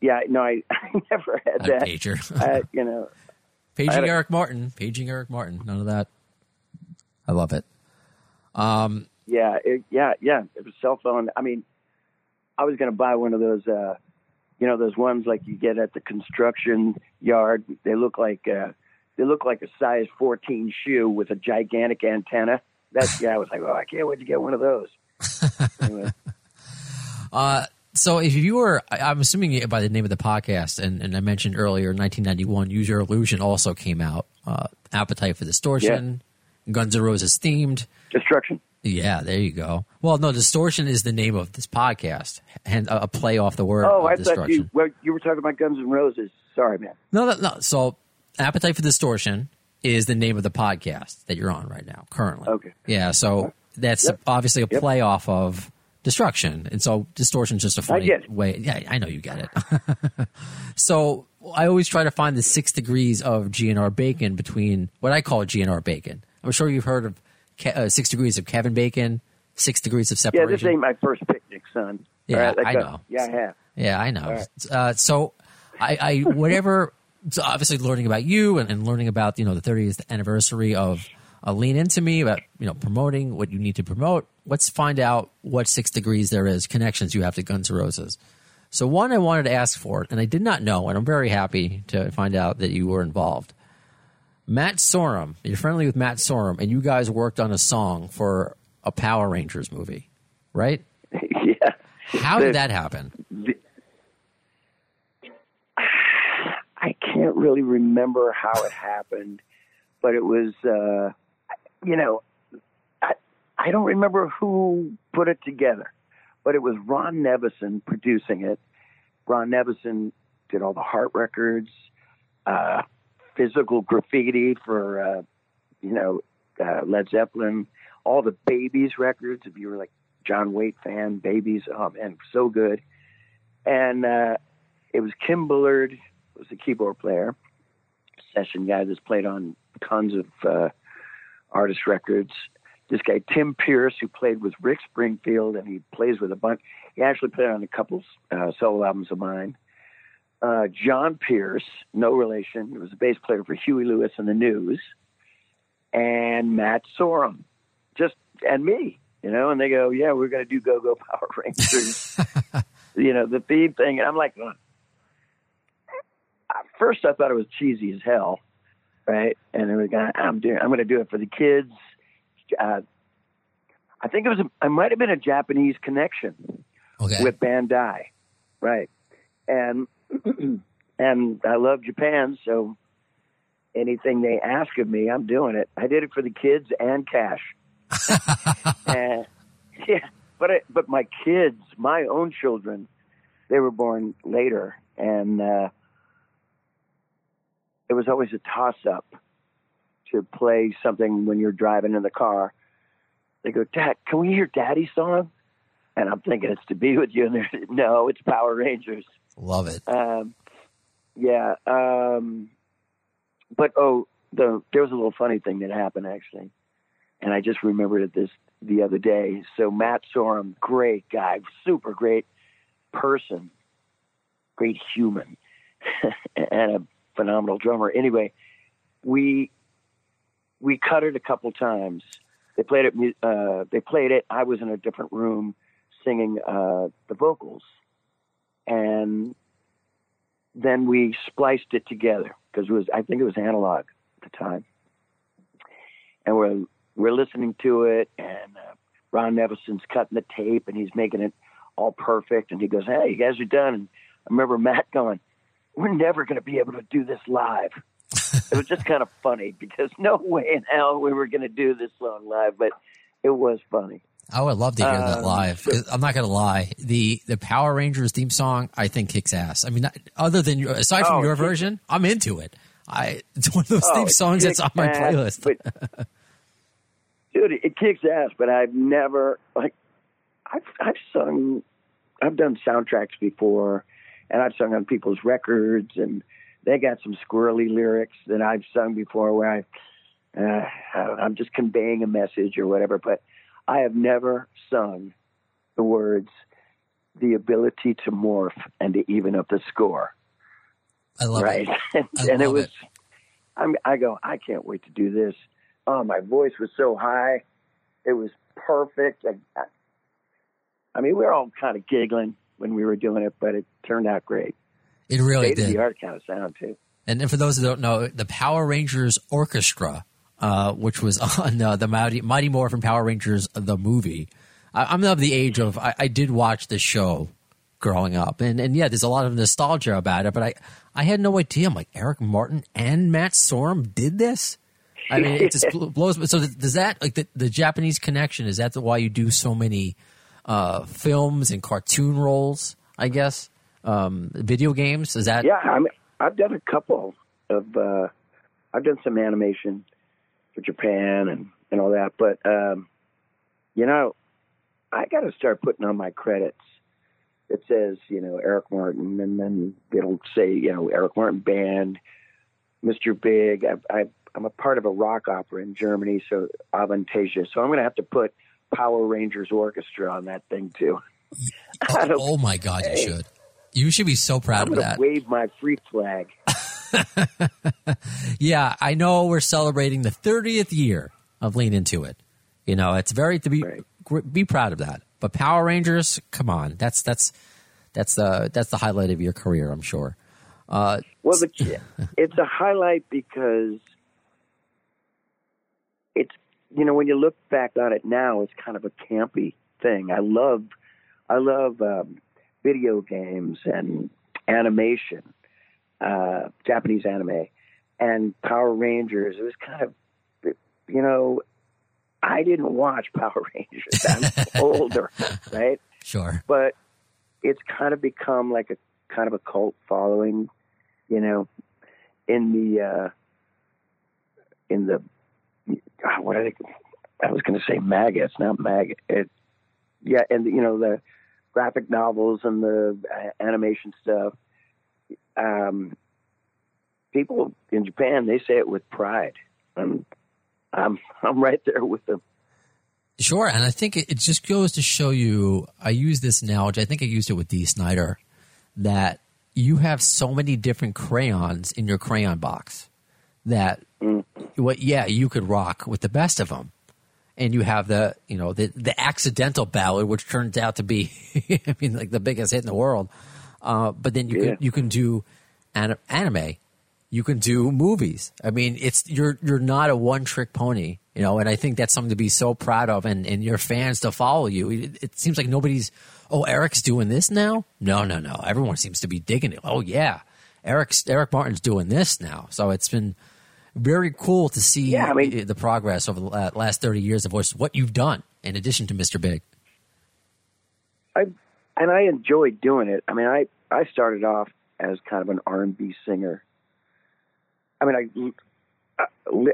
yeah, no, I, <laughs> I never had a that. pager. I, you know, Paging had a- Eric Martin. Paging Eric Martin. None of that. I love it. Um, yeah, it, yeah, yeah. It was cell phone. I mean, I was going to buy one of those, uh, you know, those ones like you get at the construction yard. They look like uh, they look like a size 14 shoe with a gigantic antenna. That's yeah. I was like, oh, I can't wait to get one of those. anyway, <laughs> Uh, so if you were, I'm assuming by the name of the podcast, and, and I mentioned earlier, 1991, Use Your Illusion also came out. Uh, Appetite for Distortion, Guns N' Roses themed. destruction. Yeah, there you go. Well, no, Distortion is the name of this podcast, and a, play off the word Oh, I thought you well, you were talking about Guns N' Roses. Sorry, man. No, no, no. So, Appetite for Distortion is the name of the podcast that you're on right now, currently. Okay. Yeah, so that's Yep. obviously a Yep. play off of Destruction, and so Distortion's just a funny way. Yeah, I know you get it. <laughs> so I always try to find the six degrees of GNR Bacon between what I call GNR Bacon. I'm sure you've heard of uh, Six Degrees of Kevin Bacon, Six Degrees of Separation. Yeah, this ain't my first picnic, son. Yeah, right, let's I know. Yeah, I have. Yeah, I know. right. Uh, so, I, I whatever. <laughs> So obviously, learning about you and, and learning about you know the 30th anniversary of uh, Lean Into Me about you know promoting what you need to promote. Let's find out what six degrees there is connections you have to Guns N' Roses. So one I wanted to ask for, and I did not know, and I'm very happy to find out that you were involved. Matt Sorum, you're friendly with Matt Sorum, and you guys worked on a song for a Power Rangers movie, right? <laughs> yeah. How The- did that happen? <sighs> I can't really remember how it happened, but it was, uh, you know, I, I don't remember who put it together, but it was Ron Nevison producing it. Ron Nevison did all the Heart records, uh, physical graffiti for, uh, you know, uh, Led Zeppelin, all the Babys records. If you were like John Waite fan, Babys, oh man, so good. and uh, it was Kim Bullard was the keyboard player, session guy that's played on tons of uh, artist records. This guy Tim Pierce, who played with Rick Springfield, and he plays with a bunch. He actually played on a couple uh, solo albums of mine. Uh, John Pierce, no relation, was a bass player for Huey Lewis and the News, and Matt Sorum, just and me, you know. And they go, "Yeah, we're going to do Go Go <laughs> Power Rangers," <laughs> you know, the theme thing. And I'm like, "At first, I thought it was cheesy as hell, right? And it was going, I'm doing, I'm going to do it for the kids. Uh, I think it was, a, I might have been a Japanese connection Okay. with Bandai, right? And and I love Japan, so anything they ask of me, I'm doing it. I did it for the kids and cash. <laughs> and, yeah, but it, but my kids, my own children, they were born later, and uh, it was always a toss up to play something when you're driving in the car. They go, Dad, can we hear Daddy's song? And I'm thinking it's to be with you, and they're no, it's Power Rangers. Love it. Um, yeah. Um, but oh, the there was a little funny thing that happened actually, and I just remembered it this the other day. So Matt Sorum, great guy, super great person, great human, <laughs> and a phenomenal drummer. Anyway, we we cut it a couple times. They played it. Uh, they played it. I was in a different room singing uh, the vocals, and then we spliced it together because it was I think it was analog at the time, and we're we're listening to it, and uh, Ron Nevison's cutting the tape, and he's making it all perfect, and he goes, "Hey, you guys are done." And I remember Matt going, "We're never going to be able to do this live." <laughs> it was just kind of funny because no way in hell we were going to do this song live, but it was funny. I would love to hear that live. I'm not going to lie. The the Power Rangers theme song I think kicks ass. I mean, not- other than your, aside from Oh, your version, I'm into it. I it's one of those Oh, theme songs that's on my ass, playlist. But, dude, it kicks ass. But I've never like I've I've sung, I've done soundtracks before, and I've sung on people's records, and they got some squirrely lyrics that I've sung before where I, uh, I'm just conveying a message or whatever. But I have never sung the words, "the ability to morph and to even up the score." I love right? it. <laughs> and I and it was, it. I'm, I go, I can't wait to do this. Oh, my voice was so high, it was perfect. I, I, mean, we were all kind of giggling when we were doing it, but it turned out great. It really State did. the art kind of sound too. And for those who don't know, the Power Rangers Orchestra, uh, which was <laughs> on uh, the Mighty, Mighty Morphin Power Rangers the movie. I, I'm of the age of I, I did watch this show growing up, and and yeah, there's a lot of nostalgia about it. But I I had no idea. I'm like Eric Martin and Matt Sorum did this. I mean, it just blows. me. So does that like the, the Japanese connection? Is that the, why you do so many uh, films and cartoon roles? I guess um, video games. Is that Yeah, I mean, I've done a couple of, uh, I've done some animation for Japan and, and all that, but, um, you know, I got to start putting on my credits. It says, you know, Eric Martin, and then it'll say, you know, Eric Martin Band, Mr. Big. I, I, I'm a part of a rock opera in Germany, so Avantasia. So I'm going to have to put Power Rangers Orchestra on that thing too. <laughs> Oh, oh my God, you should. You should be so proud I'm of going that. to wave my free flag. <laughs> <laughs> Yeah, I know we're celebrating the 30th year of Lean Into It. You know, it's very to be Right. be proud of that. But Power Rangers, come on, that's that's that's the that's the highlight of your career, I'm sure. Uh, Well, the, <laughs> it's a highlight because it's you know when you look back on it now, it's kind of a campy thing. I love I love um, video games and animation, uh, Japanese anime, and Power Rangers. It was kind of you know I didn't watch <laughs> Power Rangers. I'm <laughs> older, right? sure. but it's kind of become like a kind of a cult following, you know, in the uh in the what I I was going to say MAGA. It's not MAGA. It yeah, and you know the graphic novels and the uh, animation stuff. Um, people in Japan they say it with pride. I'm I'm I'm right there with them. Sure, and I think it, it just goes to show you. I use this analogy. I think I used it with Dee Snider that you have so many different crayons in your crayon box that Mm. what yeah you could rock with the best of them and you have the you know the the accidental ballad which turns out to be <laughs> i mean like the biggest hit in the world uh, but then you Yeah. can you can do an, anime. You can do movies. I mean it's you're you're not a one trick pony you know and i think that's something to be so proud of and and your fans to follow you. It, it seems like nobody's oh eric's doing this now? No no no. Everyone seems to be digging it. Oh yeah. Eric's eric martin's doing this now. So it's been very cool to see Yeah, I mean- the progress over the last 30 years of what what you've done in addition to Mr. Big. I and I enjoyed doing it. I mean, I I started off as kind of an R and B singer. I mean, I,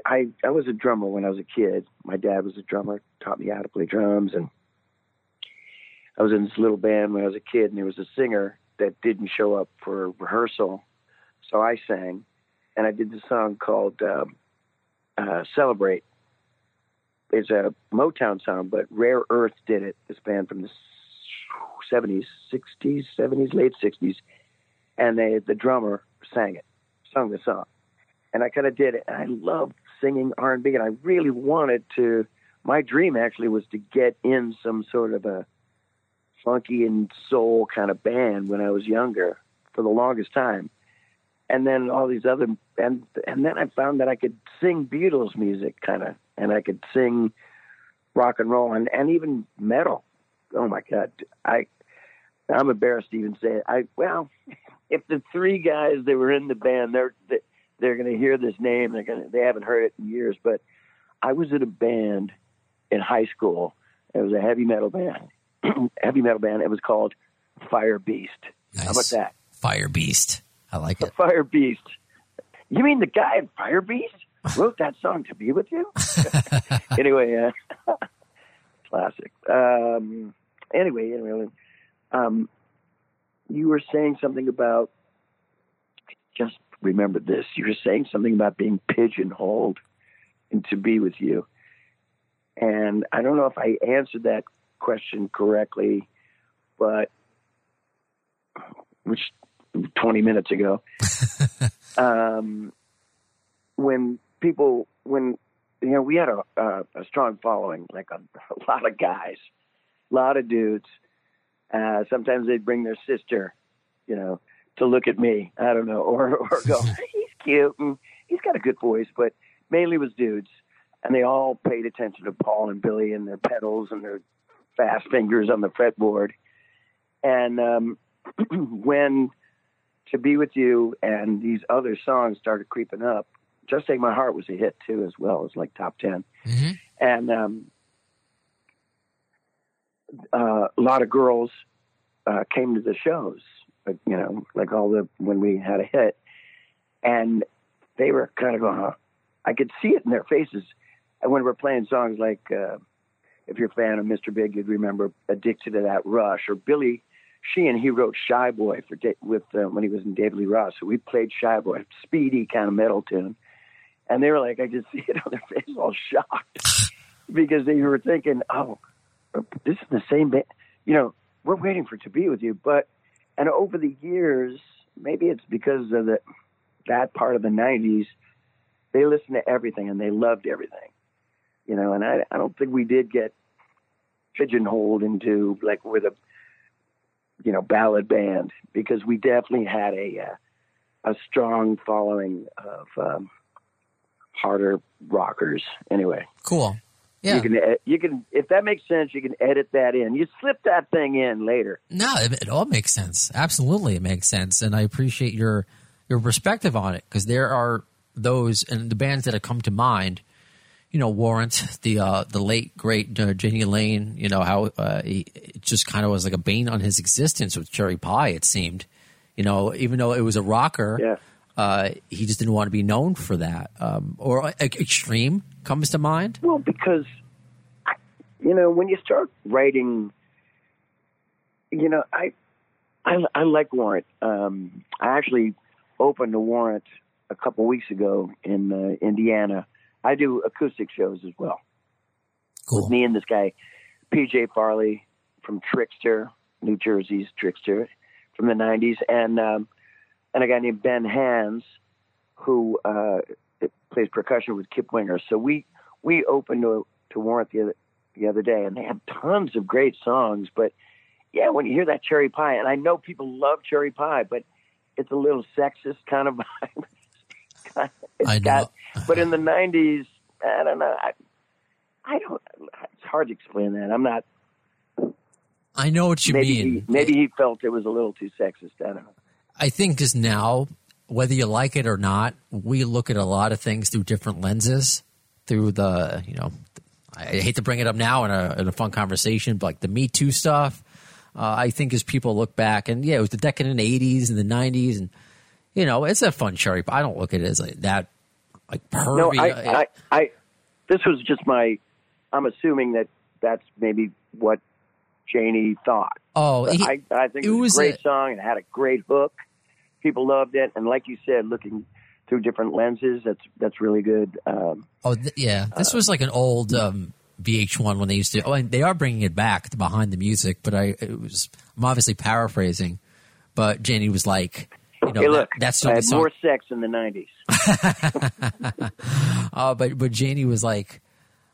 I I was a drummer when I was a kid. My dad was a drummer, taught me how to play drums, and I was in this little band when I was a kid. And there was a singer that didn't show up for rehearsal, so I sang, and I did the song called um, uh, "Celebrate." It's a Motown song, but Rare Earth did it. This band from the seventies, sixties, seventies, late sixties, and they the drummer sang it, sung the song, and I kind of did it. And I loved singing R and B, and I really wanted to. My dream actually was to get in some sort of a funky and soul kind of band when I was younger for the longest time. And then all these other and and then I found that I could sing Beatles music kind of and I could sing rock and roll and, and even metal. Oh my god. I I'm embarrassed to even say it. I well, <laughs> if the three guys that were in the band they're they're going to hear this name, they're going to they haven't heard it in years, but I was in a band in high school. It was a heavy metal band. <clears throat> heavy metal band. It was called Fire Beast. Nice. How about that? Fire Beast. I like it. Fire Beast. You mean the guy in Fire Beast <laughs> wrote that song to be with you? <laughs> anyway, uh, classic. Um, anyway, anyway, um, you were saying something about. Just remember this. You were saying something about being pigeonholed and to be with you. And I don't know if I answered that question correctly, but which 20 minutes ago. <laughs> um, when people, when, you know, we had a, a, a strong following, like a, <laughs> a lot of guys, a lot of dudes. Uh, sometimes they'd bring their sister, you know, to look at me. I don't know, or, or go, <laughs> he's cute and he's got a good voice, but mainly was dudes. And they all paid attention to Paul and Billy and their pedals and their fast fingers on the fretboard. And um, <clears throat> when To Be With You and these other songs started creeping up, Just Take My Heart was a hit too, as well. It was like top 10. Mhm. And um, uh, a lot of girls uh, came to the shows, but, you know, like all the, when we had a hit. And they were kind of going, huh? I could see it in their faces. And when we're playing songs like, uh, if you're a fan of Mr. Big, you'd remember Addicted to That Rush or Billy Sheehan. He wrote Shy Boy for with uh, when he was in David Lee Roth. So we played Shy Boy, speedy kind of metal tune. And they were like, I could see it on their face, all shocked <laughs> because they were thinking, oh, this is the same band. You know, we're waiting for To Be With You. But, and over the years, maybe it's because of the, that part of the 90s, they listened to everything and they loved everything you know, and I, I don't think we did get pigeonholed into like with a, you know, ballad band because we definitely had a uh, a strong following of um, harder rockers. Anyway, Cool. Yeah. you can you can if that makes sense, you can edit that in. You slip that thing in later. No, it, it all makes sense. Absolutely, it makes sense, and I appreciate your your perspective on it because there are those and the bands that have come to mind. You know, Warrant, the uh, the late great uh, Jani Lane. You know how uh, he it just kind of was like a bane on his existence with Cherry Pie. It seemed, you know, even though it was a rocker, Yeah. uh, he just didn't want to be known for that. Um, or uh, Extreme comes to mind. Well, because I- you know when you start writing you know, I, I, I like Warrant. Um, I actually opened a Warrant a couple weeks ago in uh, Indiana. I do acoustic shows as well. Cool. With me and this guy, PJ Farley from Trixter, New Jersey's Trixter, from the '90s, and um, and a guy named Ben Hands, who uh, plays percussion with Kip Winger. So we we opened to to Warrant the other the other day, and they have tons of great songs. But yeah, when you hear that Cherry Pie, and I know people love Cherry Pie, but it's a little sexist kind of <laughs> vibe. I know. got, but in the '90s, I don't know. I, I don't. It's hard to explain that. I'm not. I know what you maybe mean. he, maybe he felt it was a little too sexist. I don't know. I think just now, whether you like it or not, we look at a lot of things through different lenses. Through the, you know, I hate to bring it up now in a, in a fun conversation, but like the Me Too stuff. Uh, I think as people look back, and yeah, it was the decadent '80s and the '90s, and you know, it's a fun cherry. But I don't look at it as like that, like pervy. No, I, I, I, this was just my. I'm assuming that that's maybe what Jani thought. oh, he- I, I think it it was, was a great a- song. and had a great hook. People loved it, and like you said, looking through different lenses, that's that's really good. Um, Oh, th- yeah. This was like an old um, VH1 when they used to. Oh, and they are bringing it back to behind the music, but I it was. I'm obviously paraphrasing, but Jani was like, you know, hey, that- that's I had song. more sex in the '90s. <laughs> Uh, but but Jani was like,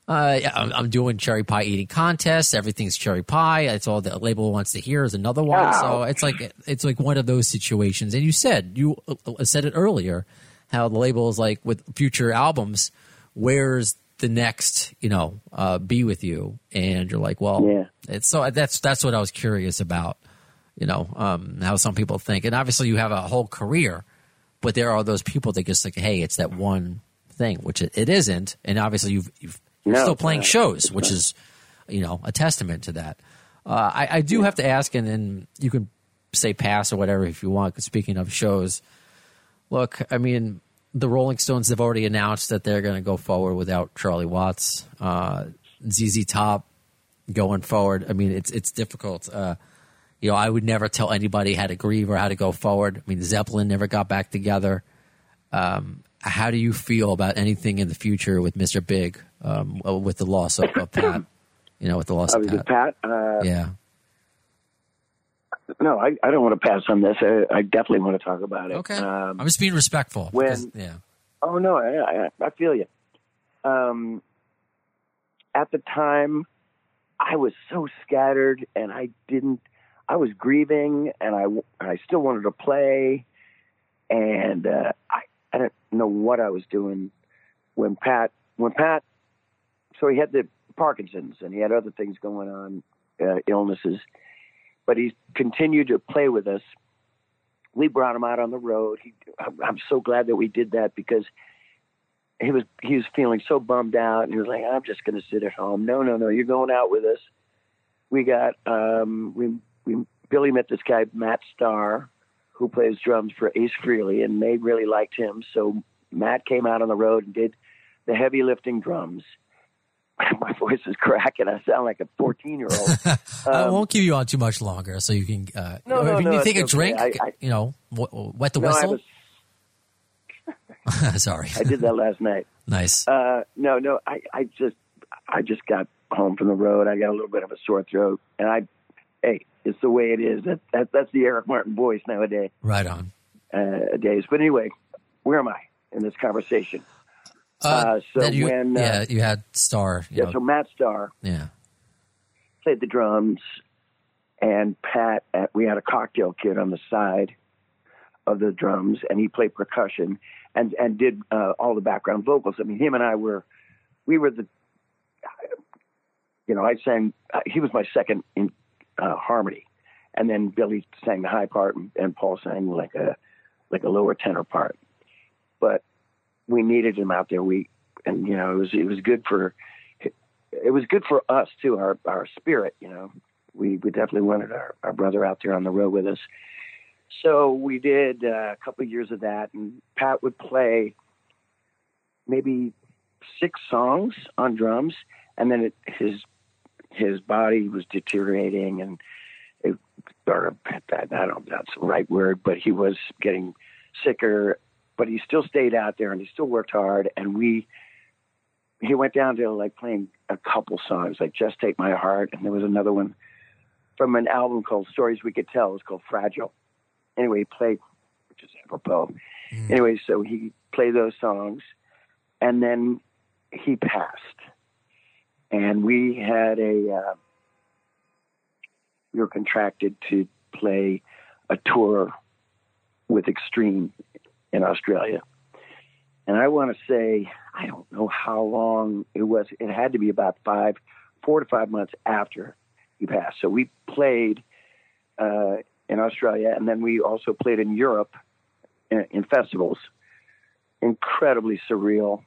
uh, I'm, I'm doing cherry pie eating contests. Everything's cherry pie. That's all the label wants to hear is another one. Wow. So it's like it's like one of those situations. And you said you uh, said it earlier how the label is like with future albums. Where's the next? You know, uh, be with you. And you're like, well, Yeah. it's so that's that's what I was curious about. You know, um, how some people think, and obviously you have a whole career, but there are those people that just like, hey, it's that one thing, which it, it isn't, and obviously you've, you've No, still playing shows, which is, you know, a testament to that. Uh, I, I do have to ask, and then you can say pass or whatever if you want. 'cause speaking of shows, look, I mean, the Rolling Stones have already announced that they're going to go forward without Charlie Watts. Uh, ZZ Top going forward. I mean, it's it's difficult. Uh, you know, I would never tell anybody how to grieve or how to go forward. I mean, Zeppelin never got back together. Um, how do you feel about anything in the future with Mr. Big, um, with the loss of, of Pat? <coughs> You know, with the loss I of Pat. Pat. Uh, Yeah. No, I, I don't want to pass on this. I, I definitely want to talk about it. Okay. Um, I'm just being respectful. when- because- yeah. Oh no, I, I, I feel you. Um, at the time, I was so scattered, and I didn't. I was grieving, and I I still wanted to play, and uh, I I didn't know what I was doing when Pat when Pat. So he had the Parkinson's, and he had other things going on, uh, illnesses, but he continued to play with us we brought him out on the road. He, I'm, I'm so glad that we did that because he was he was feeling so bummed out, and he was like, "I'm just going to sit at home." No, no, no, you're going out with us. We got um, we we Billy met this guy Matt Starr, who plays drums for Ace Frehley, and they really liked him. So Matt came out on the road and did the heavy lifting drums. <laughs> My voice is cracking. I sound like a 14 year old. <laughs> I won't keep you on too much longer, so you can. Uh, Um, No, no, if you no, take a okay. drink, I- I- you know, wet the no, I whistle. was <laughs> Sorry. I did that last night. nice. Uh, no, no, I, I just, I just got home from the road. I got a little bit of a sore throat, and I, hey, it's the way it is. That, that that's the Eric Martin voice nowadays. Right on. Uh, days, but anyway, where am I in this conversation? Uh, Uh, so you, when, uh, yeah, you had Starr. You Yeah. know, So Matt Starr. yeah. played the drums, and Pat, uh, we had a cocktail kit on the side of the drums, and he played percussion and and did uh, all the background vocals. I mean, him and I were, we were the, you know, I sang. He was my second in uh, harmony, and then Billy sang the high part, and, and Paul sang like a like a lower tenor part. But we needed him out there. We and you know it was it was good for it was good for us too, our our spirit. You know, we we definitely wanted our, our brother out there on the road with us. So we did uh, a couple of years of that, and Pat would play maybe six songs on drums, and then it, his his body was deteriorating, and it or that, I don't know that's the right word, but he was getting sicker. But he still stayed out there and he still worked hard. And we, he went down to like playing a couple songs, like Just Take My Heart, and there was another one from an album called Stories We Could Tell. It was called Fragile. Anyway, he played, which is apropos. Mm. Anyway, so he played those songs, and then he passed. And we had a, uh, we were contracted to play a tour with Extreme in Australia. And I want to say, I don't know how long it was. It had to be about five, four to five months after he passed. So we played uh, in Australia, and then we also played in Europe in, in festivals. Incredibly surreal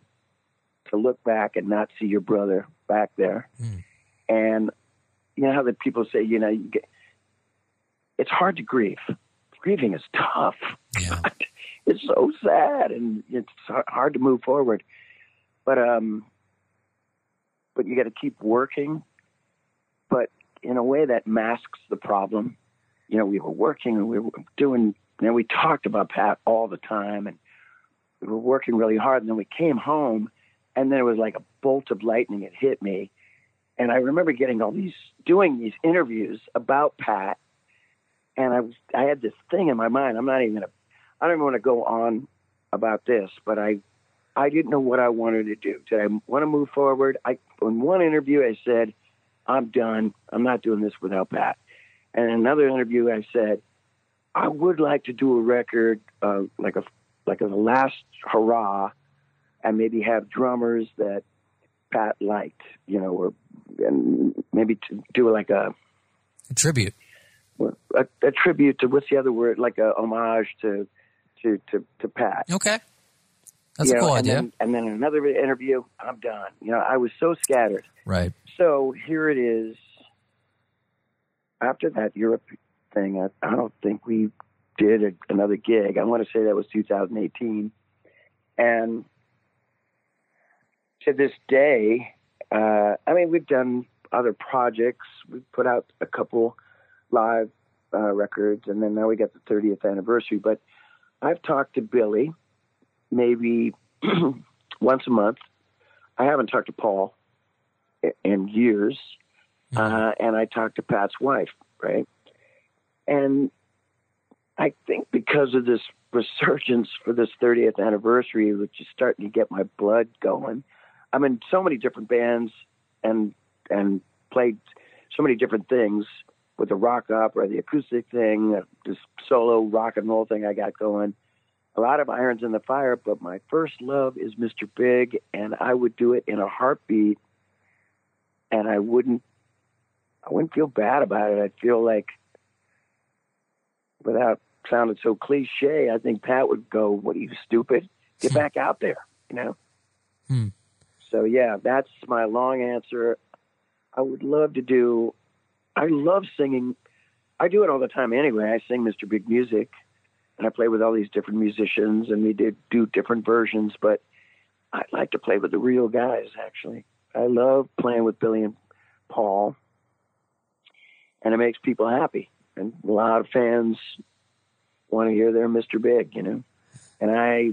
to look back and not see your brother back there. Mm. And you know how the people say, you know, you get, it's hard to grieve. Grieving is tough. Yeah. <laughs> It's so sad, and it's hard to move forward. But um, but you got to keep working. But in a way that masks the problem. You know, we were working and we were doing. You know, we talked about Pat all the time, and we were working really hard. And then we came home, and then it was like a bolt of lightning. It hit me, and I remember getting all these, doing these interviews about Pat, and I was, I had this thing in my mind. I'm not even gonna, I don't even want to go on about this, but I, I didn't know what I wanted to do. Did I want to move forward? I, in one interview, I said, I'm done. I'm not doing this without Pat. And in another interview, I said, I would like to do a record, uh, like a, like a last hurrah, and maybe have drummers that Pat liked, you know, or and maybe to do like a A tribute. a, a tribute to what's the other word, like a homage to to to, to Pat. Okay. That's You a know, cool and idea. Then, and then another interview, I'm done. You know, I was so scattered. right. So here it is. After that Europe thing, I, I don't think we did a, another gig. I want to say that was 2018. And to this day, uh, I mean, we've done other projects. We've put out a couple live uh, records, and then now we got the 30th anniversary. But I've talked to Billy maybe <clears throat> once a month. I haven't talked to Paul in years, uh, and I talked to Pat's wife, right? And I think because of this resurgence for this 30th anniversary, which is starting to get my blood going, I'm in so many different bands and and played so many different things with the rock opera, the acoustic thing, uh, this solo rock and roll thing I got going. A lot of irons in the fire, but my first love is Mr. Big, and I would do it in a heartbeat, and I wouldn't, I wouldn't feel bad about it. I'd feel like, without sounding so cliche, I think Pat would go, "What are you stupid? Get back out there," you know. Hmm. So yeah, that's my long answer. I would love to do. I love singing. I do it all the time anyway. I sing Mr. Big music, and I play with all these different musicians, and we did do different versions. But I like to play with the real guys. Actually, I love playing with Billy and Paul, and it makes people happy. And a lot of fans want to hear their Mr. Big, you know, and I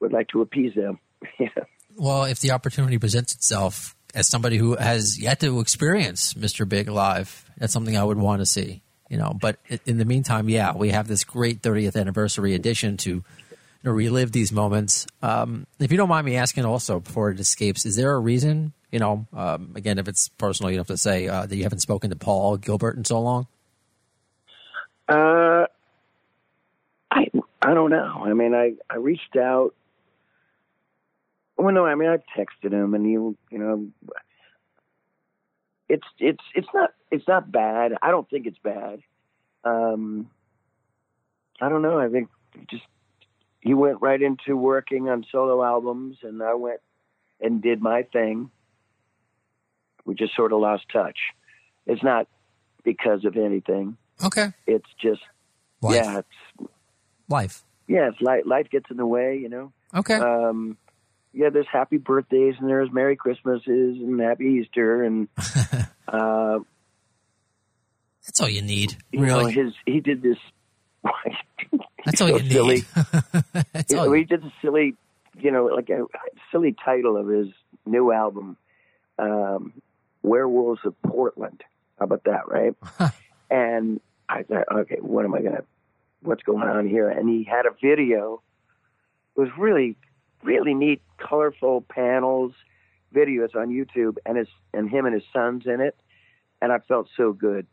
would like to appease them. <laughs> yeah. Well, if the opportunity presents itself as somebody who has yet to experience Mr. Big live, that's something I would want to see. You know, but in the meantime, yeah, we have this great 30th anniversary edition to you know, relive these moments. Um, if you don't mind me asking, also before it escapes, is there a reason? You know, um, again, if it's personal, you have to say uh, that you haven't spoken to Paul Gilbert in so long. Uh, I I don't know. I mean, I I reached out. Well, no, I mean, I've texted him, and he, you know, it's it's it's not it's not bad. I don't think it's bad. Um, I don't know. I think just he went right into working on solo albums, and I went and did my thing. We just sort of lost touch. It's not because of anything. Okay, It's just life, yeah, it's life. yeah, it's life, life gets in the way, you know. Okay, Um, yeah, there's happy birthdays and there's Merry Christmases and Happy Easter and <laughs> uh, That's all you need. You know, his he did this. <laughs> that's all so you silly. need. <laughs> that's You all. know, he did the silly, you know, like a silly title of his new album, um, "Werewolves of Portland." How about that, right? and I thought, okay, what am I gonna, what's going on here? And he had a video. It was really, really neat, colorful panels, videos on YouTube, and his and him and his sons in it, and I felt so good.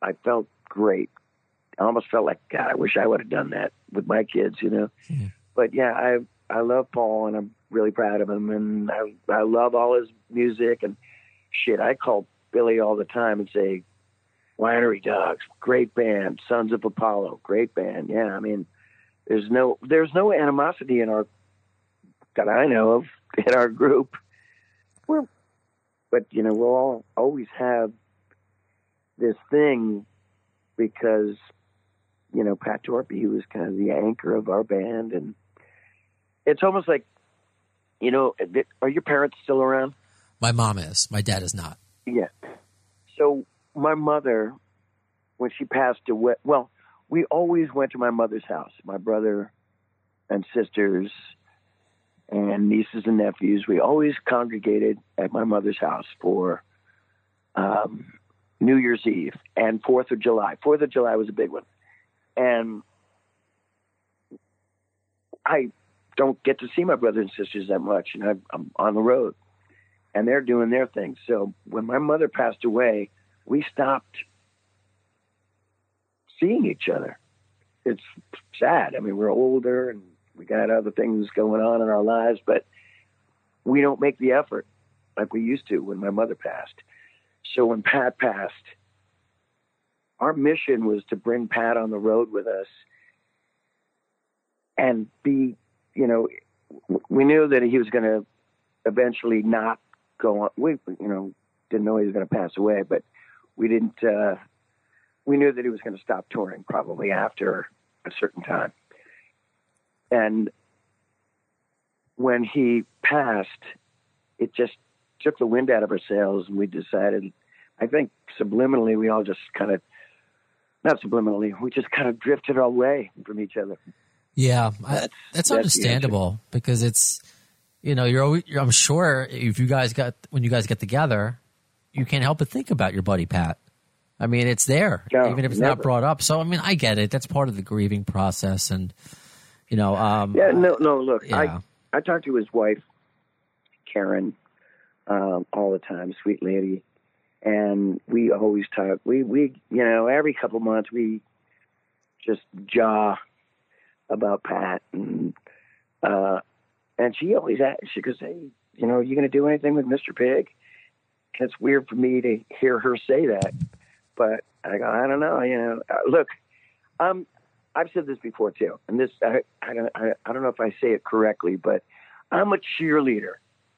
I felt great. I almost felt like God. I wish I would have done that with my kids, you know. Hmm. But yeah, I I love Paul, and I'm really proud of him, and I I love all his music and shit. I call Billy all the time and say, Winery Dogs, great band. Sons of Apollo, great band. Yeah, I mean, there's no there's no animosity in our that I know of <laughs> in our group. We're, but you know, we'll all always have this thing because you know Pat Torpey, he was kind of the anchor of our band, and it's almost like you know, are your parents still around? My mom is. My dad is not. Yeah. So my mother, when she passed away, well, we always went to my mother's house. My brother and sisters and nieces and nephews. We always congregated at my mother's house for um, New Year's Eve and Fourth of July. Fourth of July was a big one, and I don't get to see my brothers and sisters that much, and I, I'm on the road and they're doing their thing. So when my mother passed away, we stopped seeing each other. It's sad. I mean, we're older and we got other things going on in our lives, but we don't make the effort like we used to when my mother passed. So when Pat passed, our mission was to bring Pat on the road with us and be, you know, we knew that he was going to eventually not go on. We, you know, didn't know he was going to pass away, but we didn't. Uh, we knew that he was going to stop touring probably after a certain time. And when he passed, it just took the wind out of our sails, and we decided. I think subliminally, we all just kind of, not subliminally, we just kind of drifted away from each other. Yeah, I, That's- that's, understandable because it's, you know, you're always, I'm sure if you guys got when you guys get together, you can't help but think about your buddy Pat. I mean, it's there, No, even if it's never. not brought up. So, I mean, I get it. That's part of the grieving process, and you know, um, Yeah, no, no. Look, yeah, I I talked to his wife, Karen, um, all the time. Sweet lady, and we always talk. We we you know every couple months we just jaw about Pat and uh and she always asks, she goes, Hey, you know, are you gonna do anything with Mr. Big? And it's weird for me to hear her say that. But I go, I don't know, you know. Uh, look, um I've said this before too, and this I I don't I, I don't know if I say it correctly, but I'm a cheerleader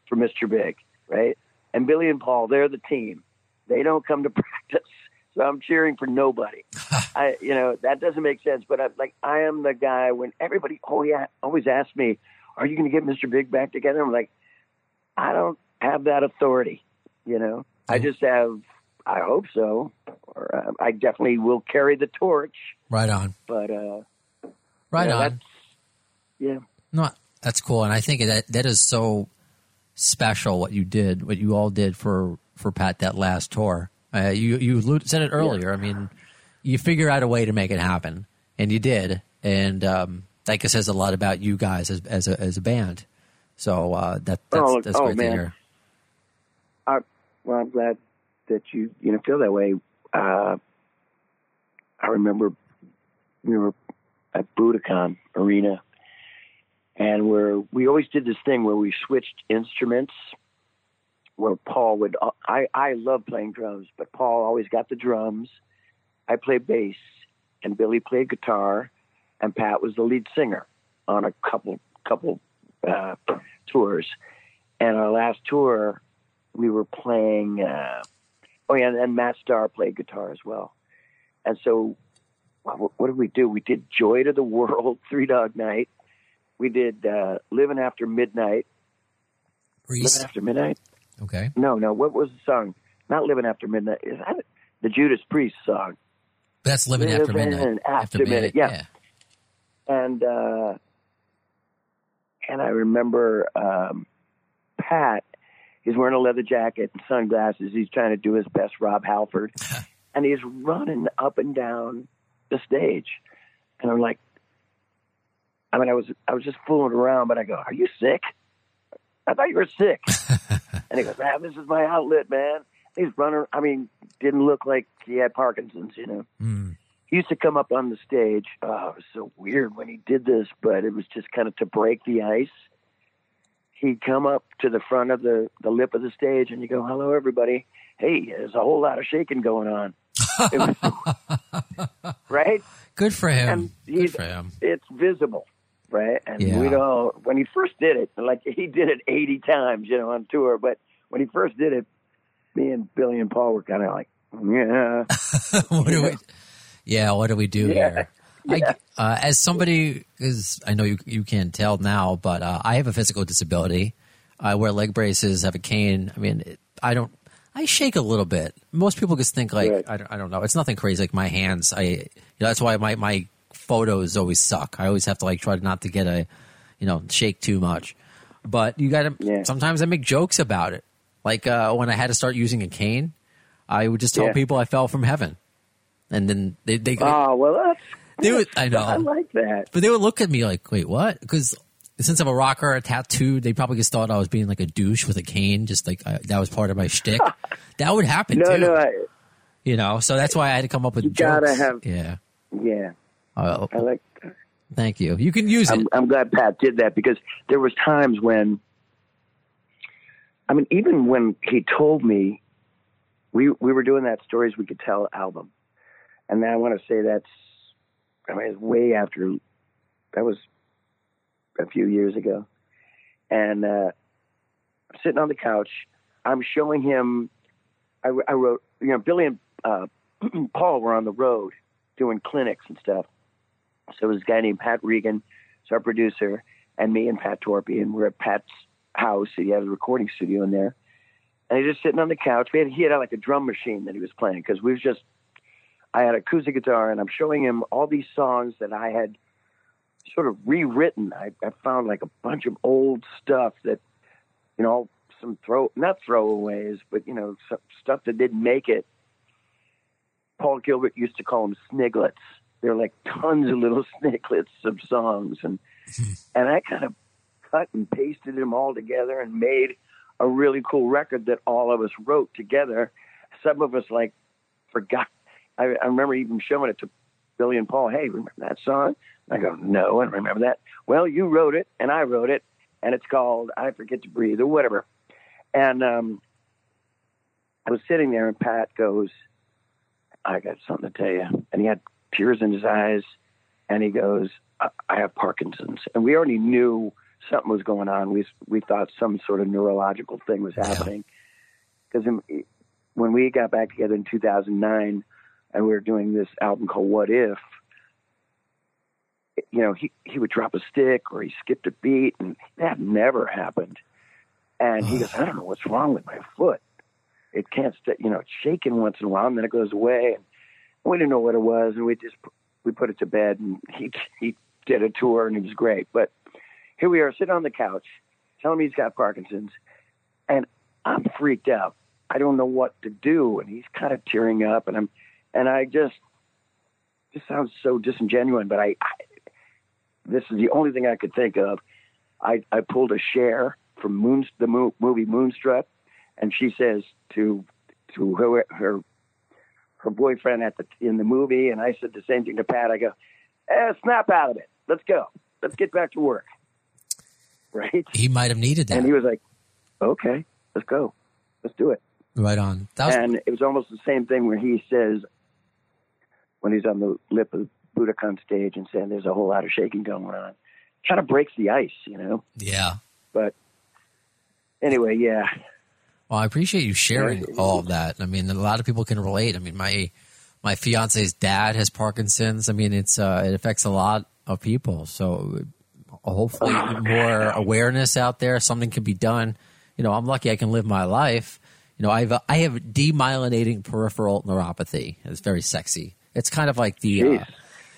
for Mr. Big, right? And Billy and Paul, they're the team. They don't come to <laughs> practice, so I'm cheering for nobody. <laughs> I, you know, that doesn't make sense. But I, like, I am the guy when everybody, oh yeah, always asks me, "Are you going to get Mr. Big back together?" I'm like, I don't have that authority. You know, I mm-hmm. just have. I hope so, or uh, I definitely will carry the torch. right on, But uh, right yeah, on. That's, yeah, No, that's cool, and I think that that is so special what you did, what you all did for for Pat that last tour. Uh, you you said it earlier. I mean, you figure out a way to make it happen, and you did, and um, that says a lot about you guys as as a, as a band. So uh, that that's, Oh, that's oh, great man. to hear. well, I'm glad that you you know feel that way. Uh, I remember we were at Budokan Arena, and where we always did this thing where we switched instruments. Where Paul would, I I love playing drums, but Paul always got the drums. I played bass, and Billy played guitar, and Pat was the lead singer on a couple couple uh, tours. And our last tour, we were playing. Uh, oh yeah, and, and Matt Starr played guitar as well. And so, what, what did we do? We did "Joy to the World," <laughs> Three Dog Night. We did uh, "Living After Midnight." Reese, Living After Midnight? okay, No, no. What was the song? Not "Living After Midnight." Is that the Judas Priest song. That's living after Living midnight. After Midnight, yeah. and uh, and I remember um, Pat. He's wearing a leather jacket and sunglasses. He's trying to do his best, Rob Halford, <laughs> and he's running up and down the stage. And I'm like, I mean, I was I was just fooling around, but I go, "Are you sick? I thought you were sick." <laughs> and he goes, "Man, this is my outlet, man." He's running. I mean, didn't look like he had Parkinson's, you know Mm. he used to come up on the stage. Oh, it was so weird when he did this, but it was just kind of to break the ice. He'd come up to the front of the, the lip of the stage and you go, hello, everybody. Hey, there's a whole lot of shaking going on. It was, <laughs> right? Good for him. Good for him. It's visible, right? And Yeah. we'd all, when he first did it, like <laughs> he did it 80 times, you know, on tour, but when he first did it, me and Billy and Paul were kind of like, yeah. <laughs> what do we? Yeah, what do we do Yeah. here? I, uh, as somebody, because I know you you can't tell now, but uh, I have a physical disability. I wear leg braces, have a cane. I mean, it, I don't. I shake a little bit. Most people just think like Right. I, don't, I don't know. It's nothing crazy. Like my hands, I. You know, that's why my my photos always suck. I always have to like try not to get a, you know, shake too much. But you got to. Yeah. Sometimes I make jokes about it. Like uh, when I had to start using a cane, I would just tell Yeah. people I fell from heaven, and then they they Oh, well, that's, they would. <laughs> I know. I like that. But they would look at me like, wait, what? Because since I'm a rocker, a tattoo, they probably just thought I was being like a douche with a cane, just like I, that was part of my shtick. <laughs> that would happen No, too. no, I, you know, so that's why I had to come up with You gotta have- yeah. yeah, Uh, I like That. thank you. You can use it. I'm, I'm glad Pat did that because there was times when, I mean, even when he told me, we we were doing that stories we could tell album, and then I want to say that's, I mean, it's way after, that was a few years ago, and uh, I'm sitting on the couch, I'm showing him, I, I wrote, you know, Billy and uh, <clears throat> Paul were on the road doing clinics and stuff. So it was a guy named Pat Regan, who's our producer, and me and Pat Torpey, and we're at Pat's house. He had a recording studio in there, and he's just sitting on the couch. We had, he had like a drum machine that he was playing because we was just. I had a acoustic guitar, and I'm showing him all these songs that I had sort of rewritten. I, I found like a bunch of old stuff that, you know, some throw not throwaways, but you know, some stuff that didn't make it. Paul Gilbert used to call them sniglets. They're like tons of little <laughs> sniglets of songs, and hmm. and I kind of cut and pasted them all together and made a really cool record that all of us wrote together. Some of us like forgot. I, I remember even showing it to Billy and Paul. Hey, remember that song? I go, no, I don't remember that. Well, you wrote it, and I wrote it, and it's called "I Forget to Breathe" or whatever. And um, I was sitting there, and Pat goes, "I got something to tell you," and he had tears in his eyes, and he goes, I, I have Parkinson's. And we already knew something was going on. We, we thought some sort of neurological thing was happening. Because when we got back together in 2009 and we were doing this album called What If, you know, he, he would drop a stick or he skipped a beat, and that never happened. And he goes, I don't know what's wrong with my foot. It can't stay, you know, it's shaking once in a while, and then it goes away. And we didn't know what it was, and we just we put it to bed, and he he did a tour, and it was great. But here we are sitting on the couch, telling me he's got Parkinson's, and I'm freaked out. I don't know what to do, and he's kind of tearing up, and I'm and I just this sounds so disingenuous, but I, I this is the only thing I could think of. I I pulled a Cher from Moon the mo- movie Moonstruck, and she says to to her her her boyfriend at the in the movie, and I said the same thing to Pat. I go, eh, snap out of it. Let's go. Let's get back to work. Right? he might have needed that. And he was like, okay, let's go. Let's do it. right on. Was, And it was almost the same thing where he says, when he's on the lip of Budokan stage and saying there's a whole lot of shaking going on, kind of breaks the ice, you know? yeah. But anyway, yeah. Well, I appreciate you sharing Yeah. all of that. I mean, a lot of people can relate. I mean, my my fiance's dad has Parkinson's. I mean, it's uh, it affects a lot of people. So uh, hopefully, more awareness out there. Something can be done. You know, I'm lucky I can live my life. You know, I have a, I have demyelinating peripheral neuropathy. It's very sexy. It's kind of like the. Uh,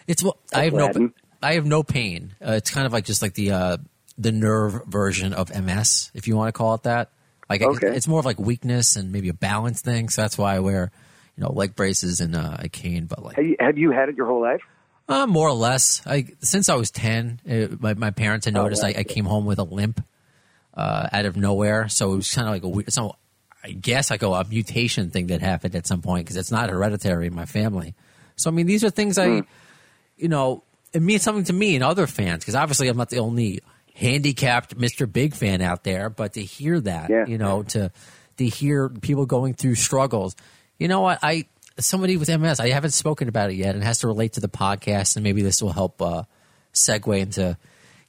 it's well, I have no I have no pain. Uh, it's kind of like just like the uh, the nerve version of MS, if you want to call it that. Like Okay. it's more of like weakness and maybe a balance thing. So that's why I wear, you know, leg braces and uh, a cane. But like Have you, have you had it your whole life? uh, more or less. I since I was ten, it, my my parents had Oh, noticed I, I came home with a limp uh, out of nowhere. So it was kind of like a weird. So I guess like a, a mutation thing that happened at some point because it's not hereditary in my family. So I mean, these are things I, you know, it means something to me and other fans because obviously I'm not the only handicapped Mr. Big fan out there. But to hear that, Yeah. you know, to to hear people going through struggles, you know what I. Somebody with MS, I haven't spoken about it yet, and has to relate to the podcast, and maybe this will help uh, segue into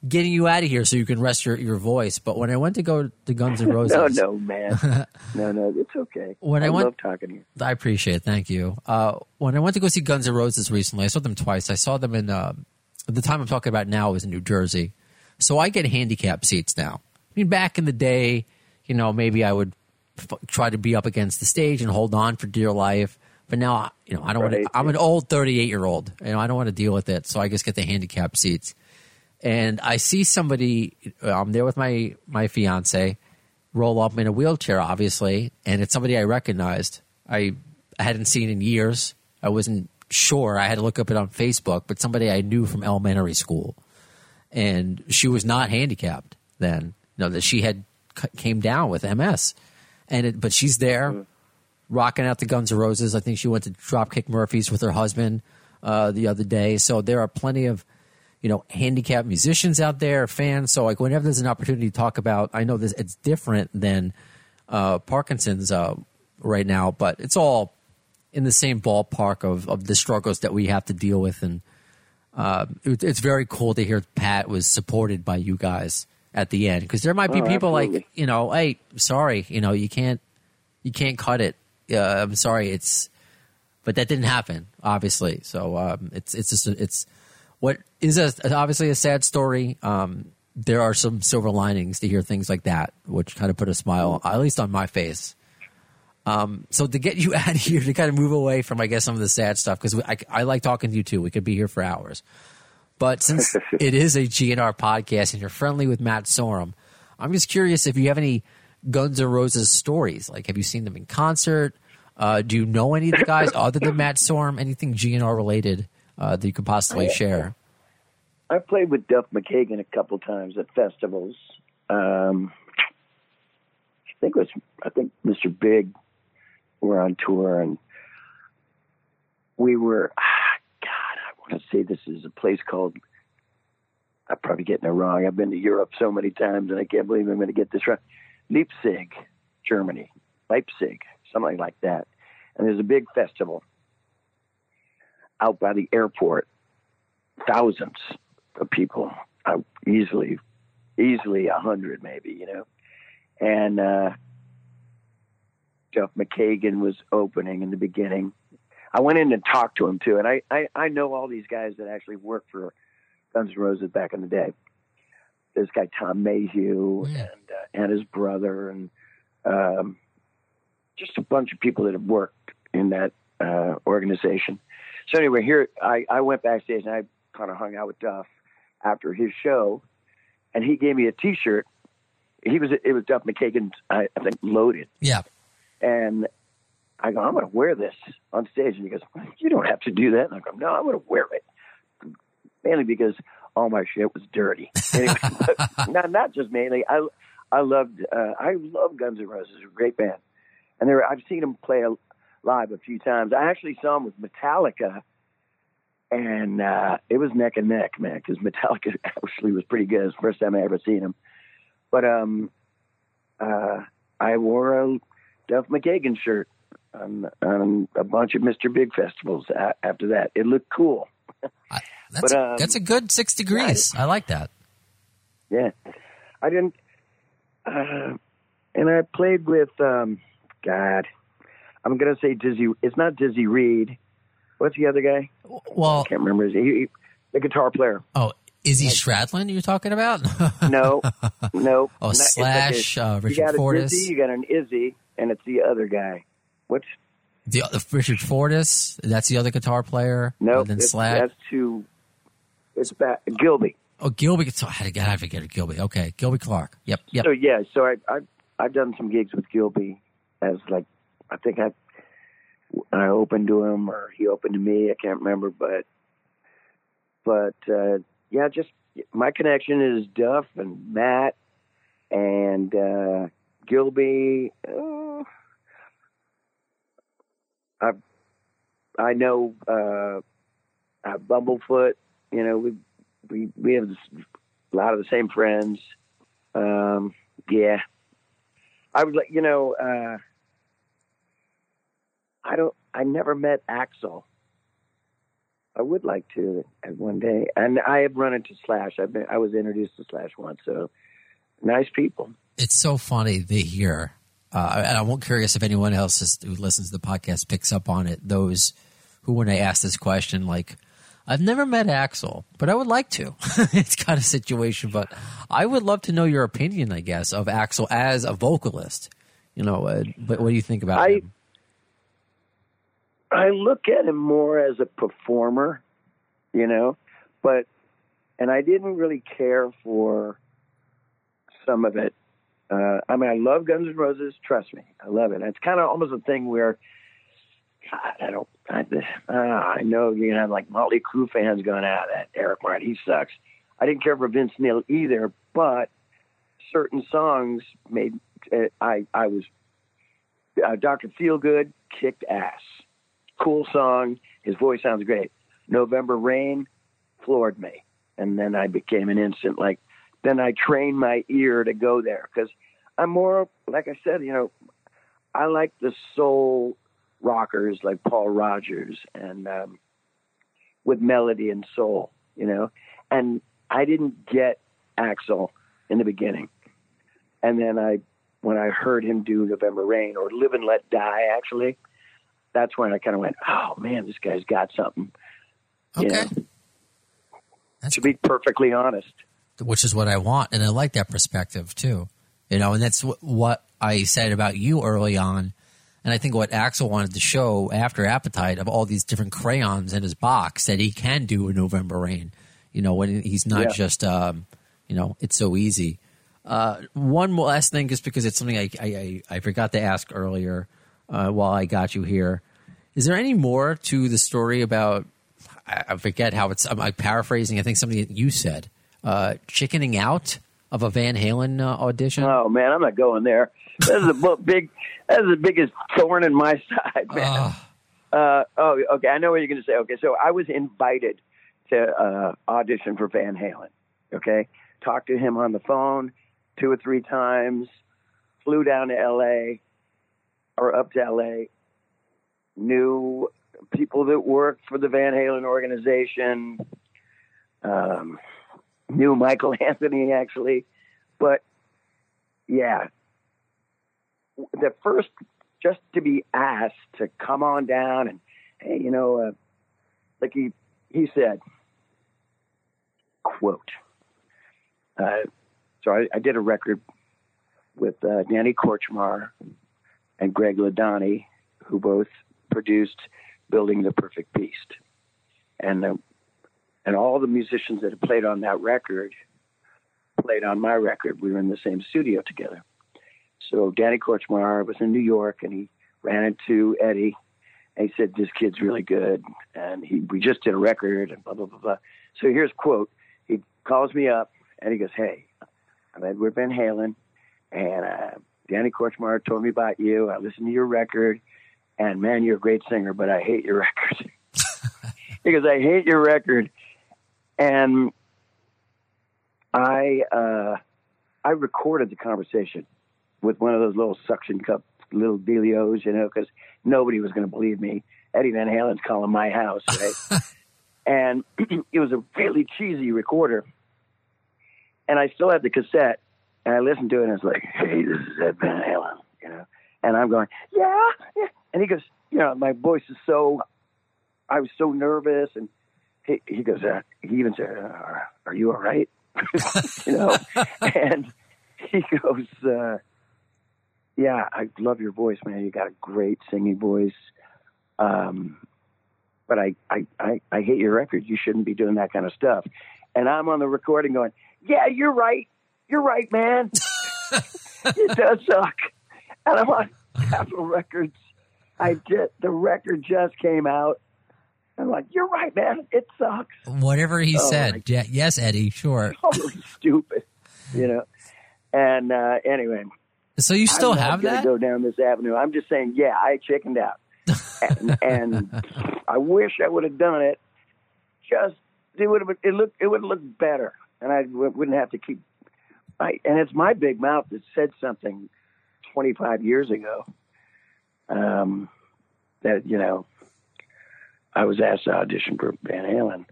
getting you out of here so you can rest your, your voice. But when I went to go to Guns N' Roses, <laughs> No, no, man. no, no, it's okay. <laughs> When I I went- love talking to you. I appreciate it. Thank you. Uh, when I went to go see Guns N' Roses recently, I saw them twice. I saw them in uh, the time I'm talking about now is in New Jersey. So I get handicap seats now. I mean, back in the day, you know, maybe I would f- try to be up against the stage and hold on for dear life. But now, you know, I don't want to. I'm an old 38 year old. You know, I don't want to deal with it. So I just get the handicap seats. And I see somebody. I'm there with my my fiance roll up in a wheelchair, obviously, and it's somebody I recognized. I hadn't seen in years. I wasn't sure. I had to look up it on Facebook, but somebody I knew from elementary school, and she was not handicapped then. You know that she had came down with MS, and it, but she's there, rocking out the Guns N' Roses. I think she went to Dropkick Murphys with her husband uh, the other day. So there are plenty of you know, handicapped musicians out there, fans. So like whenever there's an opportunity to talk about, I know this it's different than uh, Parkinson's uh, right now, but it's all in the same ballpark of of the struggles that we have to deal with, and uh, it, it's very cool to hear Pat was supported by you guys at the end because there might be Oh, people like you know, hey, sorry, you know, you can't you can't cut it. Uh, I'm sorry, it's but that didn't happen, obviously. So um, it's it's just it's what is a, obviously a sad story. Um, there are some silver linings to hear things like that, which kind of put a smile, at least on my face. Um, so to get you <laughs> out of here, to kind of move away from, I guess, some of the sad stuff, because I, I like talking to you too. We could be here for hours. But since <laughs> it is a GNR podcast and you're friendly with Matt Sorum, I'm just curious if you have any Guns N' Roses stories. Like, have you seen them in concert? Uh, do you know any of the guys other than Matt Sorum? Anything GNR related uh, that you could possibly share? I played with Duff McKagan a couple times at festivals. Um, I think it was I think Mr. Big were on tour and we were ah, God, I want to say this is a place called I'm probably getting it wrong. I've been to Europe so many times and I can't believe I'm going to get this right. Leipzig, Germany. Leipzig, something like that. And there's a big festival out by the airport. Thousands of people, uh, easily, easily a hundred, maybe, you know. And uh, Jeff McKagan was opening in the beginning. I went in and talked to him too, and I, I, I know all these guys that actually worked for Guns N' Roses back in the day. This guy Tom Mayhew Yeah. and uh, and his brother, and um, just a bunch of people that have worked in that uh, organization. So anyway, here I, I went backstage and I kind of hung out with Duff after his show, and he gave me a T-shirt. He was it was Duff McKagan's I, I think loaded, Yeah. and I go I'm going to wear this on stage, and he goes You don't have to do that. And I go No, I'm going to wear it, mainly because all my shit was dirty. <laughs> Anyway, <laughs> not not just mainly. I I loved uh, I love Guns N' Roses, a great band, and there I've seen them play a, live a few times. I actually saw him with Metallica, and uh, it was neck and neck, man, because <laughs> Metallica actually was pretty good. It's the first time I ever seen him. But um, uh, I wore a Duff McKagan shirt on, on a bunch of Mr. Big festivals after that. It looked cool. I, <laughs> that's, But, um, that's a good six degrees. I like that. Yeah, I didn't. Uh, and I played with um, God. I'm gonna say Dizzy. It's not Dizzy Reed. What's the other guy? Well, I can't remember. His, he, he, the guitar player. oh, Izzy Stradlin you're talking about? <laughs> No, no. Oh, Not- Slash, a- uh, you Richard got a Fortus. Dizzy, you got an Izzy, and it's the other guy. What's The, the Richard Fortus, that's the other guitar player. no? It's- Slack. That's too. It's back Gilby. Oh, Gilby guitar. I gotta I forget Gilby. Okay, Gilby Clarke. Yep, yep. So yeah, so I I I've done some gigs with Gilby as like I think I I opened to him or he opened to me. I can't remember, but but uh, yeah, just my connection is Duff and Matt and uh, Gilby. Uh, I I know uh, uh, Bumblefoot. You know we we we have a lot of the same friends. Um, yeah, I would like you know. Uh, I don't. I never met Axl. I would like to at one day, and I have run into Slash. I've been. I was introduced to Slash once. So nice people. It's so funny to hear. Uh, and I'm curious if anyone else is, who listens to the podcast picks up on it. Those who, when I ask this question, like, I've never met Axl, but I would like to. <laughs> it's kind of situation, but I would love to know your opinion, I guess, of Axl as a vocalist. You know, uh, what, what do you think about I- him? I look at him more as a performer, you know, but and I didn't really care for some of it. Uh, I mean, I love Guns N' Roses. Trust me, I love it. It's kind of almost a thing where God, I don't. I, uh, I know you have like Motley Crue fans going out. that Eric Martin, he sucks. I didn't care for Vince Neil either, but certain songs made uh, I I was uh, Doctor Feelgood kicked ass cool song. His voice sounds great. November Rain floored me. And then I became an instant, like, then I trained my ear to go there because I'm more, like I said, you know, I like the soul rockers like Paul Rodgers and um, with melody and soul, you know. And I didn't get Axl in the beginning. And then I, when I heard him do November Rain or Live and Let Die, actually, that's when I kind of went, oh man, this guy's got something. You Okay. know, That's to be perfectly honest. which is what I want, and I like that perspective too. You know, and that's wh- what I said about you early on, and I think what Axl wanted to show after Appetite of all these different crayons in his box that he can do in November Rain. You know, when he's not Yeah. just, um, you know, it's so easy. Uh, one last thing, just because it's something I I, I, I forgot to ask earlier uh, while I got you here. Is there any more to the story about? I, forget how it's. I'm, I'm paraphrasing. I think something that you said. Uh, chickening out of a Van Halen uh, audition. Oh man, I'm not going there. That's the big. That's the biggest thorn in my <laughs> side, man. Uh, oh, okay. I know what you're going to say. Okay, so I was invited to uh, audition for Van Halen. Okay, talked to him on the phone two or three times. Flew down to L.A. or up to L.A. Knew people that worked for the Van Halen organization. Um, knew Michael <laughs> Anthony actually, but yeah, the first just to be asked to come on down and hey, you know, uh, like he he said, quote. Uh, so I, I did a record with uh, Danny Kortchmar and Greg Ladanyi, who both produced "Building the Perfect Beast," and uh, and all the musicians that played on that record played on my record. We were in the same studio together. So Danny Kortchmar was in New York, and he ran into Eddie, and he said, "This kid's really good," and he we just did a record, and blah blah blah blah. So here's a quote. He calls me up, and he goes, "Hey, I'm Edward Van Halen, and uh, Danny Kortchmar told me about you. I listened to your record, and man, you're a great singer, but I hate your <laughs> record." <laughs> because "I hate your record," and I uh, I recorded the conversation with one of those little suction cup little dealios, you know, because nobody was going to believe me. Eddie Van Halen's calling my house, right? <laughs> and <clears throat> it was a really cheesy recorder, and I still had the cassette, and I listened to it, and it's like, "Hey, this is Ed Van Halen," you know, and I'm going, "Yeah, yeah," and he goes, "You know, my voice is so, I was so nervous," and he, he goes, uh, he even said, uh, "Are you all right?" <laughs> you know, <laughs> and he goes, uh, yeah, I love your voice, man. You got a great singing voice. Um, but I, I, I, I hate your record. You shouldn't be doing that kind of stuff. And I'm on the recording going, yeah, you're right. You're right, man. <laughs> it does suck. And I'm on Capitol Records. I just, the record just came out. I'm like, you're right, man. It sucks. Whatever he Oh, said. Yeah, yes, Eddie, sure. <laughs> Totally stupid, you know. And uh, anyway, So you still have that? Go down this avenue. I'm just saying, yeah, I chickened out, and, <laughs> and I wish I would have done it. Just it would have it looked it would have looked better, and I w- wouldn't have to keep. I, and it's my big mouth that said something 25 years ago. Um, that you know, I was asked to audition for Van Halen.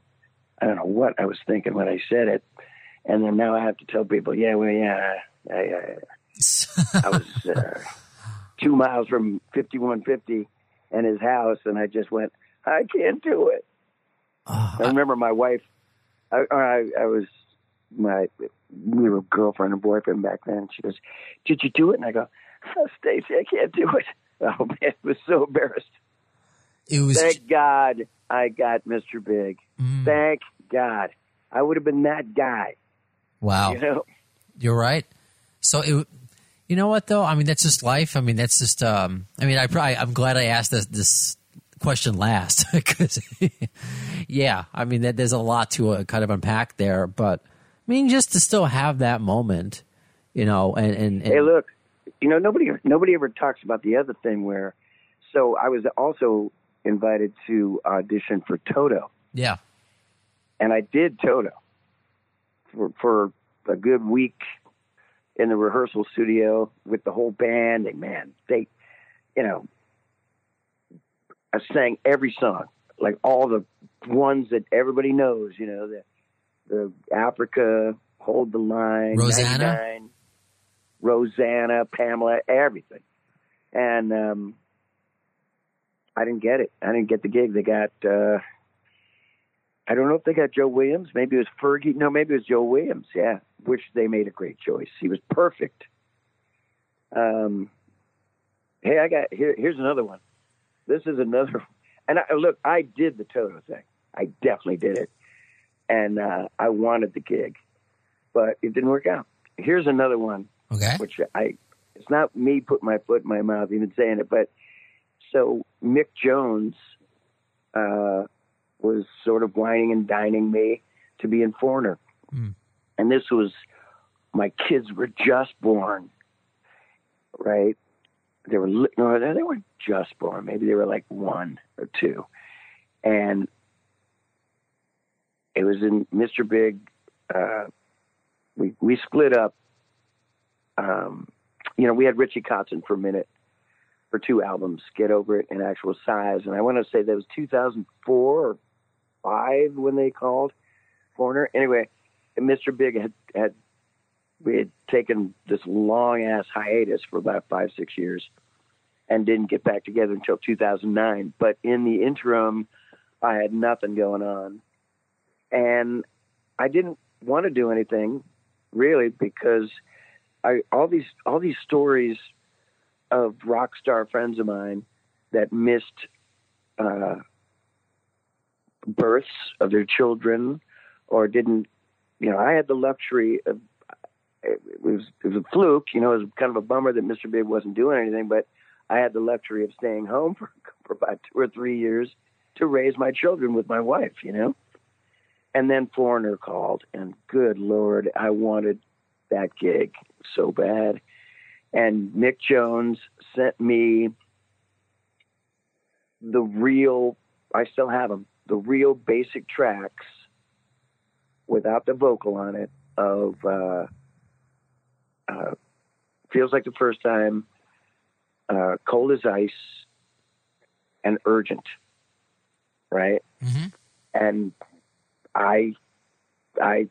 I don't know what I was thinking when I said it, and then now I have to tell people, yeah, well, yeah, I, I, I was <laughs> uh, two miles from 5150 and his house, and I just went, I can't do it. Oh, I remember my wife, I, I, I was, my, we were girlfriend and boyfriend back then. She goes, Did you do it? And I go, oh, Stacy, I can't do it. <laughs> Oh, man, I was so embarrassed. it was. Thank God I got Mr. Big. Mm, Thank God. I would have been that guy, wow. you know? You're right. So it, you know what though? I mean, that's just life. I mean, that's just. Um, I mean, I probably. I'm glad I asked this, this question last <laughs> because, <laughs> yeah. I mean, that there's a lot to uh, kind of unpack there, but I mean, just to still have that moment, you know, and and, and Hey, look, you know nobody nobody ever talks about the other thing where. So I was also invited to audition for Toto, yeah, and I did Toto for for a good week in the rehearsal studio with the whole band. And man, they, you know, I sang every song, like all the ones that everybody knows. You know, the the Africa, Hold the Line, Rosanna? Rosanna, Pamela, everything. And um, I didn't get it. I didn't get the gig. They got. Uh, I don't know if they got Joe Williams. Maybe it was Fergie. No, maybe it was Joe Williams. Yeah, which they made a great choice. He was perfect. Um, hey, I got here. Here's another one. This is another. And I, look, I did the Toto thing. I definitely did it, and uh, I wanted the gig, but it didn't work out. Here's another one okay, which I it's not me putting my foot in my mouth even saying it, but so Mick Jones uh, was sort of wining and dining me to be in Foreigner, Hmm. and this was my kids were just born, right? They were no, they weren't just born. Maybe they were like one or two, and it was in Mr. Big. Uh, we we split up um, you know, we had Richie Kotzen for a minute for two albums, Get Over It and Actual Size. And I want to say that was 2004 or five when they called Foreigner. Anyway, Mr. Big had, had, we had taken this long ass hiatus for about five, six years and didn't get back together until 2009. But in the interim, I had nothing going on. And I didn't want to do anything really because I all these all these stories of rock star friends of mine that missed uh, births of their children or didn't you know I had the luxury of it was it was a fluke you know it was kind of a bummer that Mr. Big wasn't doing anything but I had the luxury of staying home <laughs> for, for about two or three years to raise my children with my wife you know and then Foreigner called and good lord I wanted that gig so bad. And Mick Jones sent me the real, I still have them, the real basic tracks without the vocal on it of uh, uh, Feels Like the First Time, uh, Cold as Ice, and Urgent, right? Mhm. And I, I,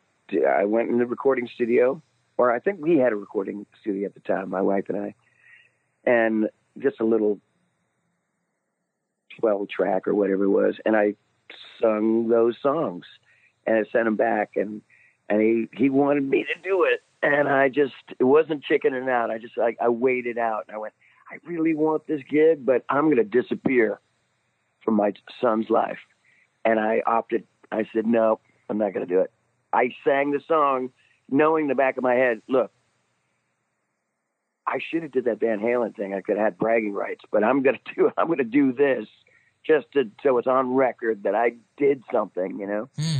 I went in the recording studio or I think we had a recording studio at the time, my wife and I, and just a little 12 track or whatever it was. And I sung those songs and I sent them back and, and he, he wanted me to do it. and I just it wasn't chickening out. I just like I waited out and I went, I really want this gig, but I'm going to disappear from my son's life. And I opted. I said, no, I'm not going to do it. I sang the song, knowing in the back of my head, look, I should have did that Van Halen thing. I could have had bragging rights, but I'm going <laughs> to do. I'm going to do this just to, so it's on record that I did something, you know. Hmm.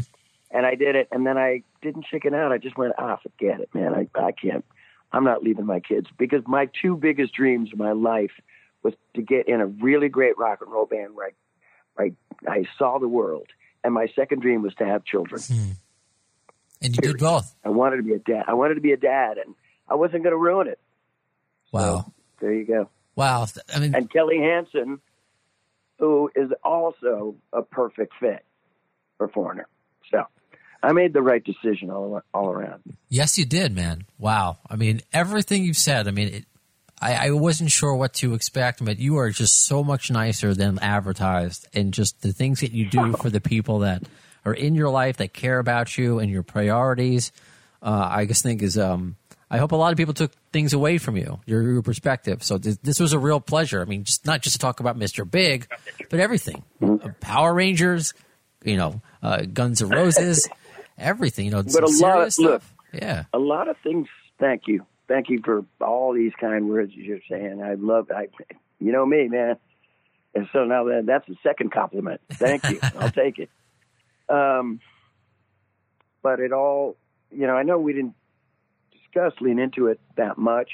And I did it, and then I didn't chicken out. I just went, ah, forget it, man. I I can't. I'm not leaving my kids because my two biggest dreams in my life was to get in a really great rock and roll band where I, I, I saw the world, and my second dream was to have children. Hmm. And you did both. I wanted to be a dad. I wanted to be a dad, and I wasn't going to ruin it. Wow. There you go. Wow. I mean, And Kelly Hansen, who is also a perfect fit for Foreigner. So I made the right decision all all around. yes, you did, man. Wow. I mean, everything you've said, I mean, it, I, I wasn't sure what to expect, but you are just so much nicer than advertised. And just the things that you do <laughs> for the people that are in your life that care about you and your priorities, uh, I just think is, um, I hope a lot of people took things away from you, your, your perspective. So th- this was a real pleasure. I mean, just not just to talk about Mr. Big, but everything. Uh, Power Rangers, you know, uh, Guns N' Roses, everything. You know, But a lot of- look. stuff. Yeah. A lot of things. Thank you, thank you for all these kind words you're saying. I love. I, you know me, man. And so now that that's the second compliment. Thank you. <laughs> I'll take it. Um, but it all, you know, I know we didn't discuss lean into it that much,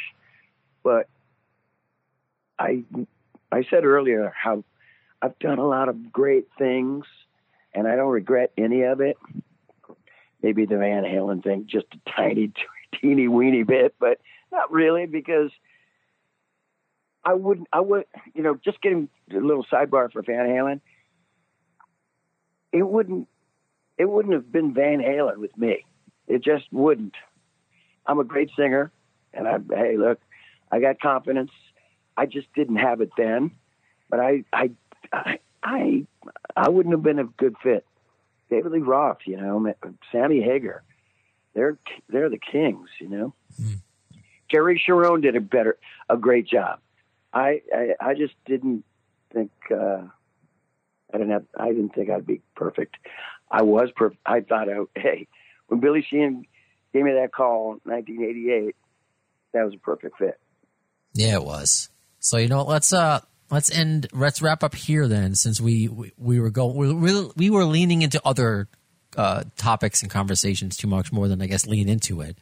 but I, I said earlier how I've done a lot of great things, and I don't regret any of it. Maybe the Van Halen thing, just a tiny, teeny weeny bit, but not really because I wouldn't. I would, you know, just getting a little sidebar for Van Halen. It wouldn't. It wouldn't have been Van Halen with me. It just wouldn't. I'm a great singer, and I hey, look, I got confidence. I just didn't have it then, but I I I I, I wouldn't have been a good fit. David Lee Roth, you know, Sammy Hagar, they're they're the kings, you know. Gary Cherone did a better, a great job. I I, I just didn't think uh, I didn't have I didn't think I'd be perfect. I was perfect. I thought, I, <laughs> hey, when Billy Sheehan gave me that call in 1988, that was a perfect fit. Yeah, it was. So you know, what, let's uh, let's end. Let's wrap up here then, since we we, we were going, we, we, we were leaning into other uh, topics and conversations too much more than I guess lean into it.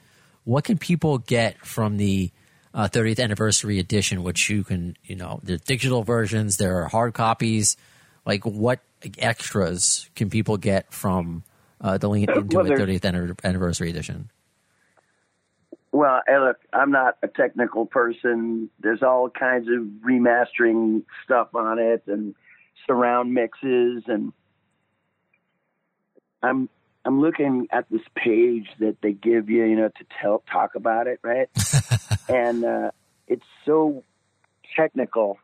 What can people get from the uh, 30th anniversary edition? Which you can, you know, there are digital versions, there are hard copies. Like, what extras can people get from uh, the lean into Well, it 30th anniversary edition? Well, look, I'm not a technical person. There's all kinds of remastering stuff on it and surround mixes and I'm I'm looking at this page that they give you, you know, to tell talk about it, right? <laughs> and uh, it's so technical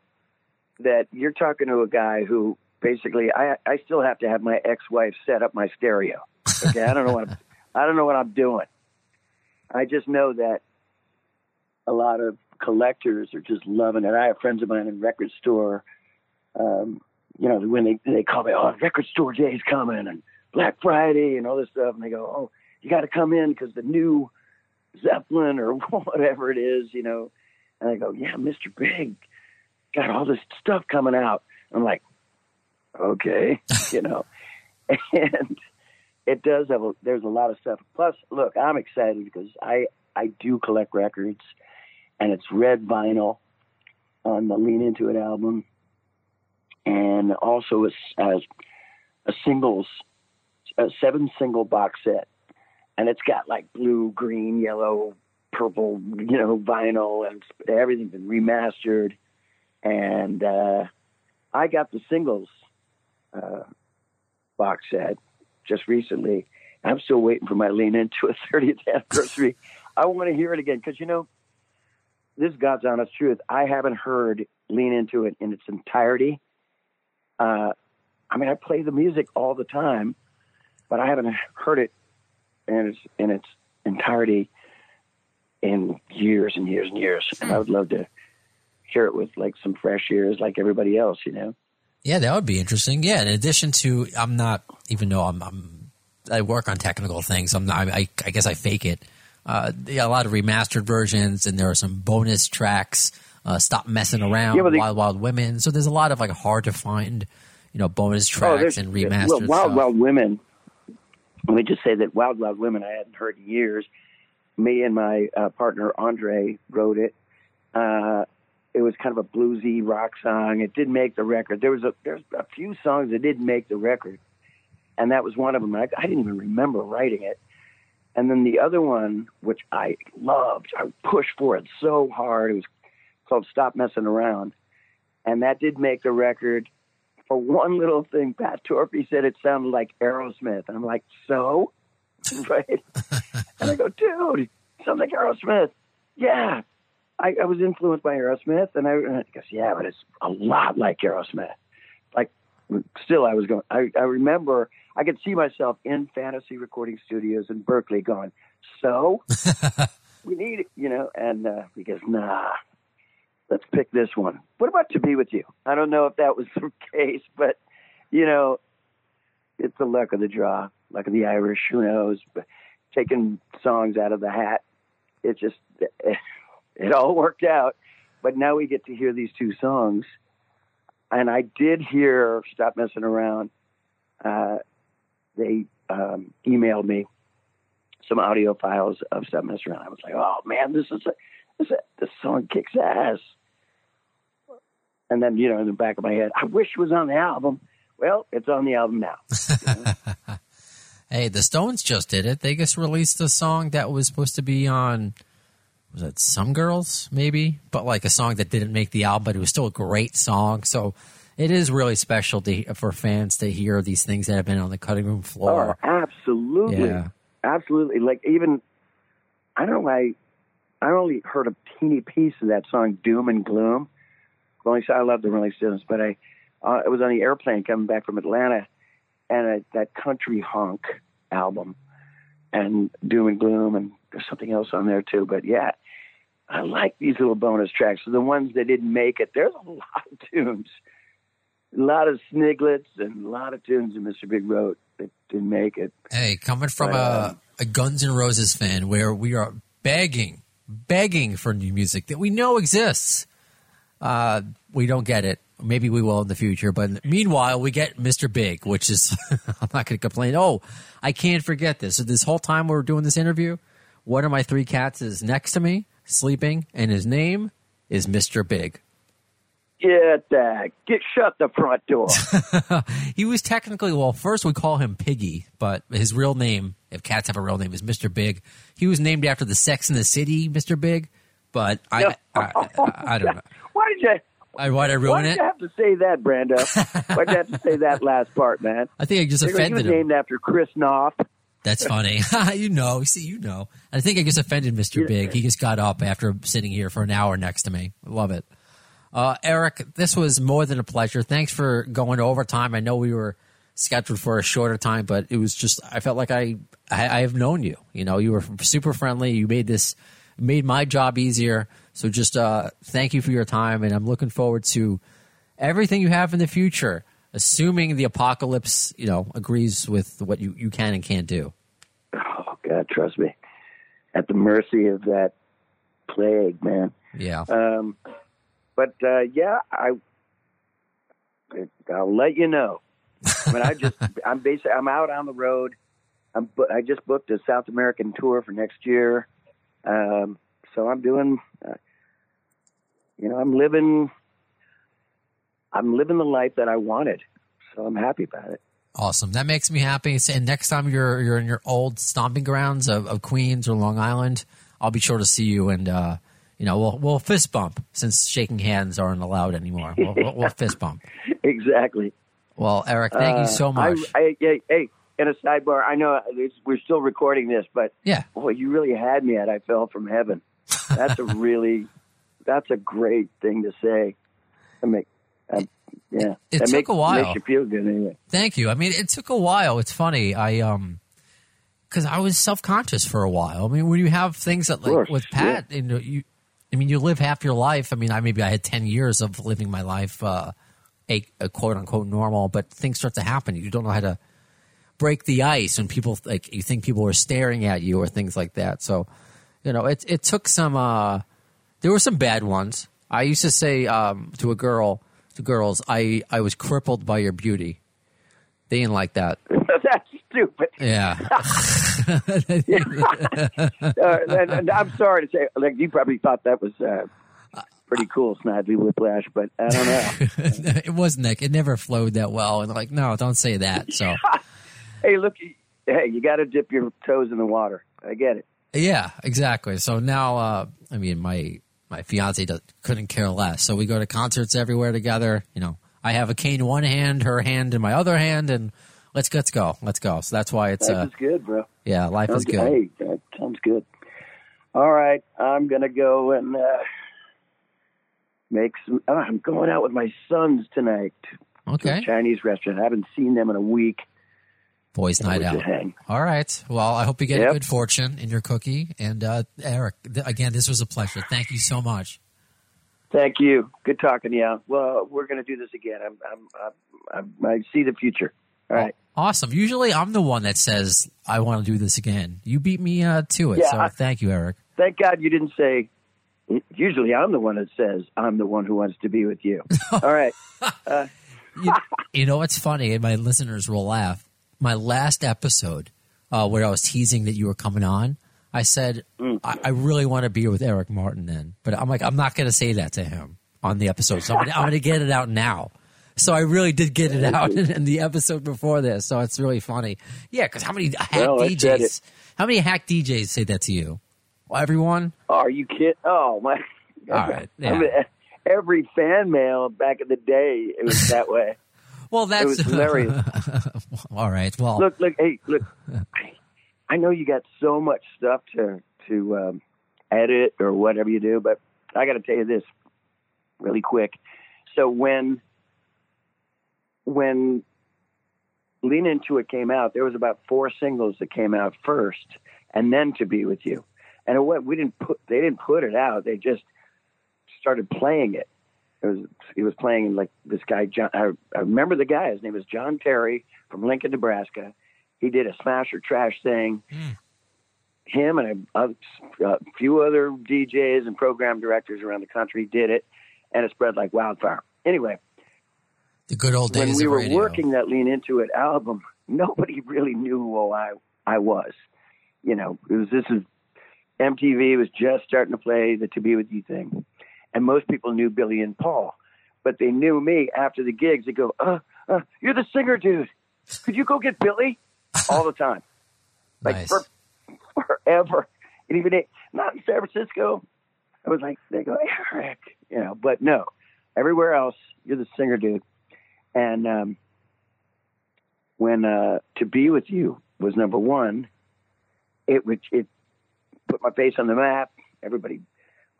that you're talking to a guy who basically I I still have to have my ex-wife set up my stereo. Okay, I don't know what I'm, I don't know what I'm doing. I just know that a lot of collectors are just loving it. I have friends of mine in record store. Um, you know, when they they call me, oh, record store day's coming and Black Friday and all this stuff, and they go, oh, you got to come in because the new Zeppelin or <laughs> whatever it is, you know. And I go, yeah, Mr. Big got all this stuff coming out. I'm like, okay, <laughs> you know, and it does have a, there's a lot of stuff. Plus, look, I'm excited because I I do collect records, and it's red vinyl on the Lean Into It album, and also as a singles, a seven single box set, and it's got like blue, green, yellow, purple, you know, vinyl, and everything's been remastered, and uh, I got the singles uh, box set just recently. I'm still waiting for my lean into a 30th anniversary. I want to hear it again because you know, this is God's honest truth. I haven't heard lean into it in its entirety. Uh, I mean, I play the music all the time, but I haven't heard it in its in its entirety in years and years and years. And I would love to hear it with like some fresh ears, like everybody else. You know. Yeah, that would be interesting. Yeah, in addition to, I'm not even though I'm, I'm I work on technical things. I'm not. I, I guess I fake it. Uh, yeah, a lot of remastered versions, and there are some bonus tracks. Uh, Stop messing around, Yeah, Wild Wild Women. So there's a lot of like hard to find, you know, bonus Oh, tracks and remastered well, Wild stuff. Wild Women. Let me just say that Wild Wild Women I hadn't heard in years. Me and my uh, partner Andre wrote it. Uh, it was kind of a bluesy rock song. It didn't make the record. There was a there's a few songs that didn't make the record, and that was one of them. I, I didn't even remember writing it. And then the other one, which I loved, I pushed for it so hard. It was called "Stop Messing Around," and that did make the record for one little thing, Pat Torpey said it sounded like Aerosmith. And I'm like, so? <laughs> right? and I go, dude, it sounds like Aerosmith. Yeah. I, I was influenced by Aerosmith. And I, and he goes, yeah, but it's a lot like Aerosmith. Like, still, I was going, I, I remember I could see myself in fantasy recording studios in Berkeley going, so? <laughs> we need it, you know? And uh, he goes, nah, let's pick this one. What about To Be With You? I don't know if that was the <laughs> case, but, you know, it's the luck of the draw, luck of the Irish, who knows? But taking songs out of the hat, it just, it, <laughs> it all worked out. But now we get to hear these two songs. And I did hear Stop Messing Around. Uh, they um, emailed me some audio files of Stop Messing Around. I was like, oh man, this is a, this, this song kicks ass. And then, you know, in the back of my head, I wish it was on the album. Well, it's on the album now. <laughs> Hey, the Stones just did it. They just released a song that was supposed to be on was it Some Girls, maybe? But like a song that didn't make the album, but it was still a great song. So it is really special to, for fans to hear these things that have been on the cutting room Oh, floor. absolutely. Yeah. Absolutely. Like even I don't know I I only heard a teeny piece of that song Doom and Gloom. Rolling I love the Rolling Stones, but I uh, it was on the airplane coming back from Atlanta and I, that country honk album and Doom and Gloom and there's something else on there too. But yeah, I like these little bonus tracks. So the ones that didn't make it, there's a <laughs> lot of tunes. A lot of sniglets and a lot of tunes that Mr. Big wrote that didn't make it. Hey, coming from a, a Guns N' Roses fan where we are begging, begging for new music that we know exists. Uh, we don't get it. Maybe we will in the future. But meanwhile, we get Mr. Big, which is, <laughs> I'm not going to complain. Oh, I can't forget this. So this whole time we were doing this interview, one of my three cats is next to me, sleeping, and his name is Mr. Big. Get that. Get shut the front door. <laughs> He was technically, well, first we call him Piggy, but his real name, if cats have a real name, is Mr. Big. He was named after the Sex in the City, Mr. Big, but I, I, I, I don't know. <laughs> Why did you? I, why'd I Why ruin did it? you have to say that, Brando? Why'd you have to say that last part, man? <laughs> I think I just offended He was him. named after Chris Noth. That's funny. you know, see, you know. I think I just offended Mr. Big. He just got up after sitting here for an hour next to me. Love it. Uh, Eric, this was more than a pleasure. Thanks for going overtime. I know we were scheduled for a shorter time, but it was just I felt like I I, I have known you. You know, you were super friendly. You made this made my job easier. So just uh, thank you for your time, and I'm looking forward to everything you have in the future. Assuming the apocalypse, you know, agrees with what you, you can and can't do. Oh God, trust me. At the mercy of that plague, man. Yeah. Um, but uh, yeah, I I'll let you know. I mean, I just <laughs> I'm basically I'm out on the road. I'm I just booked a South American tour for next year, um, so I'm doing. Uh, you know, I'm living. I'm living the life that I wanted, so I'm happy about it. Awesome. That makes me happy. And next time you're you're in your old stomping grounds of, of Queens or Long Island, I'll be sure to see you and uh, you know we'll we'll fist bump since shaking hands aren't allowed anymore. We'll, we'll, we'll <laughs> fist bump. exactly. Well, Eric, thank you so much. I, I, hey, in a sidebar, I know we're still recording this, but yeah. boy, you really had me at I fell from heaven. That's a <laughs> really, that's a great thing to say. I make, um, yeah, It that took makes, a while. Makes you feel good anyway. Thank you. I mean, it took a while. It's funny. I um, because I was self conscious for a while. I mean, when you have things that like with Pat, you know, you, I mean, you live half your life. I mean, I maybe I had ten years of living my life, uh, a, a quote unquote normal, but things start to happen. You don't know how to break the ice when people like you think people are staring at you or things like that. So, you know, it it took some. uh There were some bad ones. I used to say um, to a girl, to girls, I I was crippled by your beauty. They didn't like that. <laughs> That's stupid. Yeah. <laughs> <laughs> Uh, and, and I'm sorry to say, like you probably thought that was uh, pretty cool, Snidely Whiplash, but I don't know. <laughs> it wasn't that. It never flowed that well. And like, no, don't say that. So, hey, look, hey, you got to dip your toes in the water. I get it. yeah, exactly. So now, uh, I mean, my my fiance does, couldn't care less. So we go to concerts everywhere together. You know, I have a cane in one hand, her hand in my other hand, and let's let's go, let's go. So that's why it's Life uh, is good, bro. yeah, life is good. Hey, that sounds good. All right, I'm gonna go and uh, make some. Oh, I'm going out with my sons tonight to a Okay, Chinese restaurant. I haven't seen them in a week. boys' night out. All right. Well, I hope you get Yep. good fortune in your cookie. And uh, Eric, th- again, this was a pleasure. Thank you so much. Thank you. Good talking to you. Well, we're gonna do this again. I'm, I'm, I'm, I'm I see the future. All right. Awesome. Usually, I'm the one that says I want to do this again. You beat me uh, to it. Yeah, so I- thank you, Eric. Thank God you didn't say. Usually, I'm the one that says I'm the one who wants to be with you. <laughs> All right. <laughs> you, you know what's funny, and my listeners will laugh. My last episode, uh, where I was teasing that you were coming on, I said Mm. I, I really want to be with Eric Martin then, but I'm like I'm not going to say that to him on the episode, so I'm going to get it out now. So I really did get it out in, <laughs> in the episode before this, so it's really funny. Yeah, because how many hack Well, DJs? How many hack DJs say that to you? Well, everyone. Oh, are you kidding? Oh my! <laughs> All right, I mean, every fan mail back in the day, it was that <laughs> way. Well, that's was hilarious. All right. Well, look, look, hey, look. I, I know you got so much stuff to to um, edit or whatever you do, but I got to tell you this really quick. So when when Lean Into It came out, there was about four singles that came out first, and then To Be With You. And it went, we didn't put they didn't put it out. They just started playing it. It was he was playing like this guy John. I, I remember the guy. His name was John Terry from Lincoln, Nebraska. He did a smash or trash thing. Hmm. Him and a, a, a few other DJs and program directors around the country did it, and it spread like wildfire. Anyway, the good old days when we were radio. working that Lean Into It album, <laughs> nobody really knew who I I was. You know, it was this is MTV was just starting to play the To Be With You thing, and most people knew Billy and Paul, but they knew me after the gigs. They go, "Uh, uh, you're the singer, dude. Could you go get Billy?" <laughs> All the time, like Nice. for, forever. And even it, not in San Francisco. I was like, they go, Eric, you know, but no, everywhere else, you're the singer, dude. And um, when uh, "To Be with You" was number one, it would it put my face on the map. Everybody,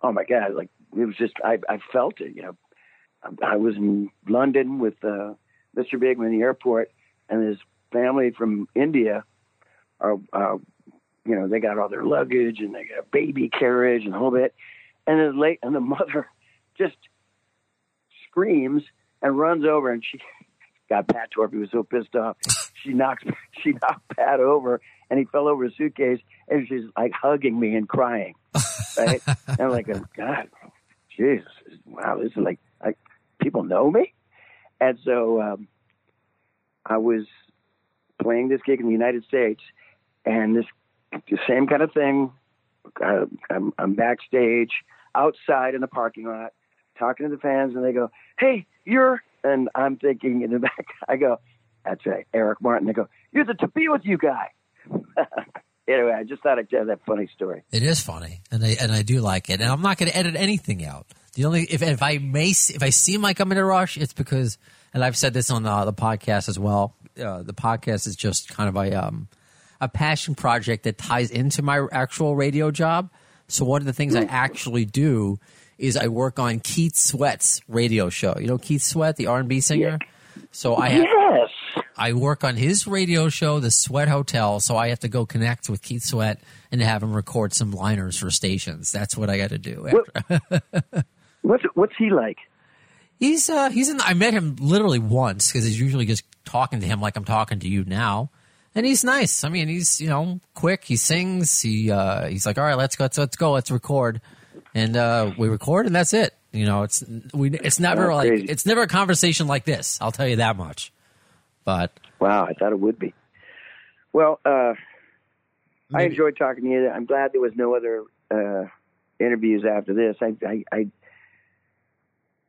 oh my god, like it was just I I felt it. You know, I, I was in London with uh, Mr. Bigman in the airport, and his family from India are. Uh, you know, they got all their luggage and they got a baby carriage and a whole bit. And then late, and the <laughs> mother just screams and runs over and she <laughs> got Pat Torpey was so pissed off. She knocked <laughs> she knocked Pat over and he fell over a suitcase and she's like hugging me and crying. Right? and I'm like, <laughs> God, Jesus, wow, this is like, like people know me. And so um, I was playing this gig in the United States, and this the same kind of thing. Uh, I'm, I'm backstage outside in the parking lot talking to the fans, and they go, "Hey, you're," and I'm thinking in the <laughs> back, I go, "That's right, Eric Martin." They go, "You're the to be with you guy." <laughs> anyway, I just thought I'd tell that funny story. It is funny, and I and I do like it. And I'm not going to edit anything out. The only if if I may if I seem like I'm in a rush, it's because, and I've said this on the, the podcast as well. Uh, the podcast is just kind of a um a passion project that ties into my actual radio job. So one of the things I actually do is I work on Keith Sweat's radio show. You know Keith Sweat, the R and B singer. So I have Yes. I work on his radio show, The Sweat Hotel, so I have to go connect with Keith Sweat and have him record some liners for stations. That's what I got to do. What- <laughs> What's what's he like? He's uh he's in. I met him literally once because he's usually just talking to him like I'm talking to you now, and he's nice. I mean, he's you know quick. He sings. He uh he's like, all right, let's go, let's, let's go, let's record, and uh we record, and that's it. You know, it's we it's never like crazy. it's never a conversation like this. I'll tell you that much. But Wow, I thought it would be. Well, uh, I enjoyed talking to you. I'm glad there was no other uh, interviews after this. I, I, I,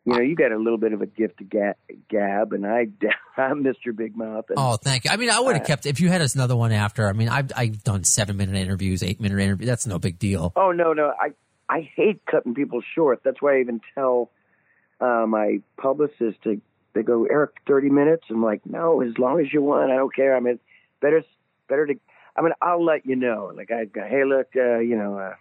you know, you got a little bit of a gift to ga- gab, and I, <laughs> I'm Mr. Big Mouth. And oh, thank you. I mean, I would have Uh, kept if you had us another one after. I mean, I've I've done seven minute interviews, eight minute interviews. That's no big deal. Oh no, no, I I hate cutting people short. That's why I even tell uh, my publicist to they go Eric thirty minutes. I'm like, no, as long as you want, I don't care. I mean, better better to. I mean, I'll let you know. Like I go, hey, look, uh, you know, uh,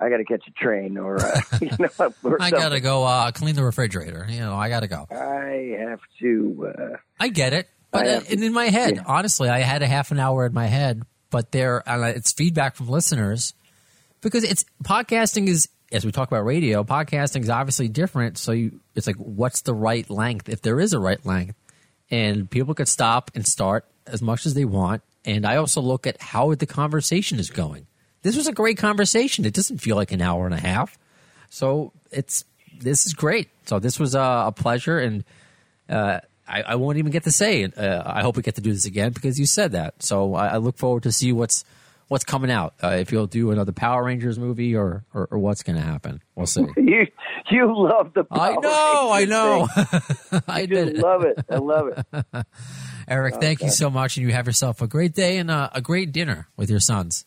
I got to catch a train, or uh, <laughs> you know, or <laughs> I gotta go uh, clean the refrigerator. You know, I gotta go. I have to. Uh, I get it, but uh, have- in my head, yeah. honestly, I had a half an hour in my head, but there, and it's feedback from listeners because it's podcasting is as we talk about radio, podcasting is obviously different. So you, it's like, what's the right length if there is a right length, and people could stop and start as much as they want. And I also look at how the conversation is going. This was a great conversation. It doesn't feel like an hour and a half. So it's this is great. So this was a, a pleasure, and uh, I, I won't even get to say. Uh, I hope we get to do this again because you said that. So I, I look forward to see what's what's coming out. Uh, if you'll do another Power Rangers movie or or, or what's going to happen, we'll see. <laughs> you you love the. Power I Power know, I know. <laughs> I You did. love it. I love it. <laughs> Eric, thank you so much, and you have yourself a great day and uh, a great dinner with your sons.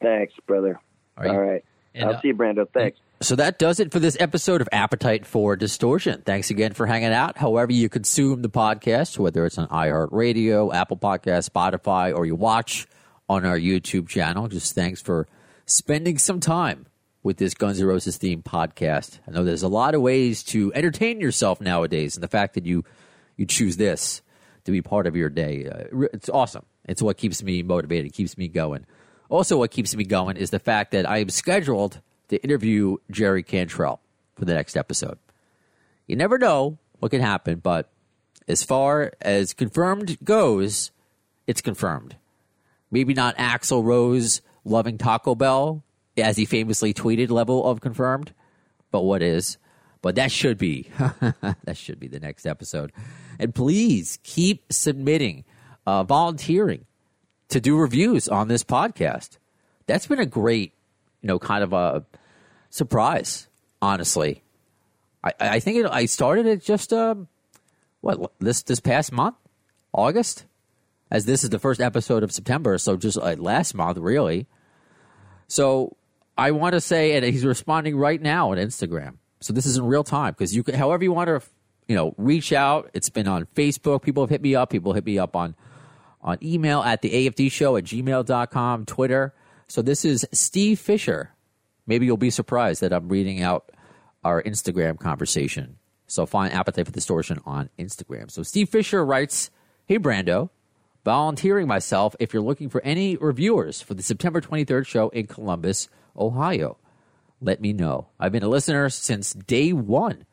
Thanks, brother. Are All right, and, I'll uh, see you, Brando. Thanks. So that does it for this episode of Appetite for Distortion. Thanks again for hanging out. However, you consume the podcast, whether it's on iHeartRadio, Apple Podcast, Spotify, or you watch on our YouTube channel, just thanks for spending some time with this Guns N' Roses themed podcast. I know there's a lot of ways to entertain yourself nowadays, and the fact that you you choose this to be part of your day, uh, it's awesome. It's what keeps me motivated, it keeps me going. Also, what keeps me going is the fact that I am scheduled to interview Jerry Cantrell for the next episode. You never know what can happen, but as far as confirmed goes, it's confirmed. Maybe not Axl Rose loving Taco Bell, as he famously tweeted, level of confirmed, but what is? But that should be <laughs> that should be the next episode. And please keep submitting, uh, volunteering to do reviews on this podcast. That's been a great, you know, kind of a surprise. Honestly, I, I think it, I started it just um, what this this past month, August, as this is the first episode of September. So just like last month, really. So I want to say, and he's responding right now on Instagram. So this is in real time because you can, however you want to, you know, reach out. It's been on Facebook. People have hit me up. People hit me up on on email at the AFD show at gmail.com, Twitter. So this is Steve Fisher. Maybe you'll be surprised that I'm reading out our Instagram conversation. So find Appetite for Distortion on Instagram. So Steve Fisher writes, Hey Brando, volunteering myself if you're looking for any reviewers for the September 23rd show in Columbus, Ohio. Let me know. I've been a listener since day one.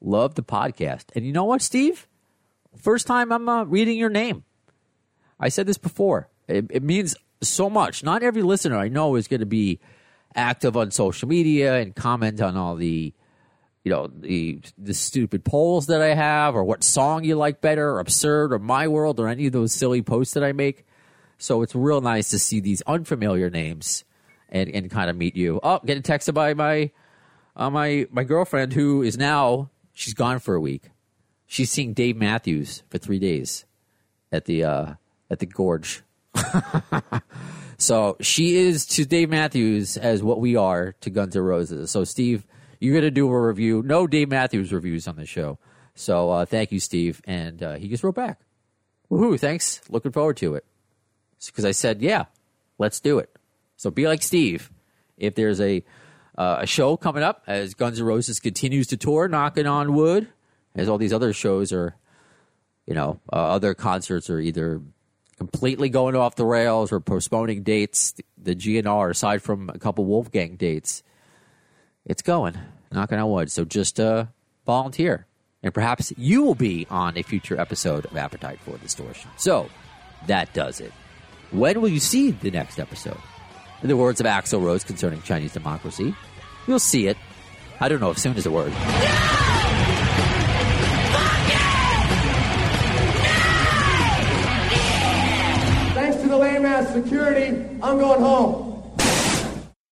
Love the podcast. And you know what, Steve? First time I'm uh, reading your name. I said this before. It, it means so much. Not every listener I know is going to be active on social media and comment on all the, you know, the the stupid polls that I have, or what song you like better, or absurd, or my world, or any of those silly posts that I make. So it's real nice to see these unfamiliar names and and kind of meet you. Oh, getting texted by my uh, my my girlfriend who is now she's gone for a week. She's seeing Dave Matthews for three days at the uh, at the gorge. <laughs> so she is to Dave Matthews as what we are to Guns N' Roses. So Steve, you're going to do a review. No Dave Matthews reviews on the show. So uh, thank you, Steve. And uh, he just wrote back. Woohoo! Thanks. Looking forward to it. Because I said, yeah, let's do it. So be like Steve. If there's a uh, a show coming up as Guns N' Roses continues to tour, knocking on wood, as all these other shows are you know, uh, other concerts are either completely going off the rails or postponing dates. The GNR, aside from a couple Wolfgang dates, it's going. Knocking on wood. So just uh, volunteer, and perhaps you will be on a future episode of Appetite for Distortion. So that does it. When will you see the next episode? In the words of Axl Rose concerning Chinese democracy, you'll see it. I don't know if soon is a word. Thanks to the lame ass security, I'm going home.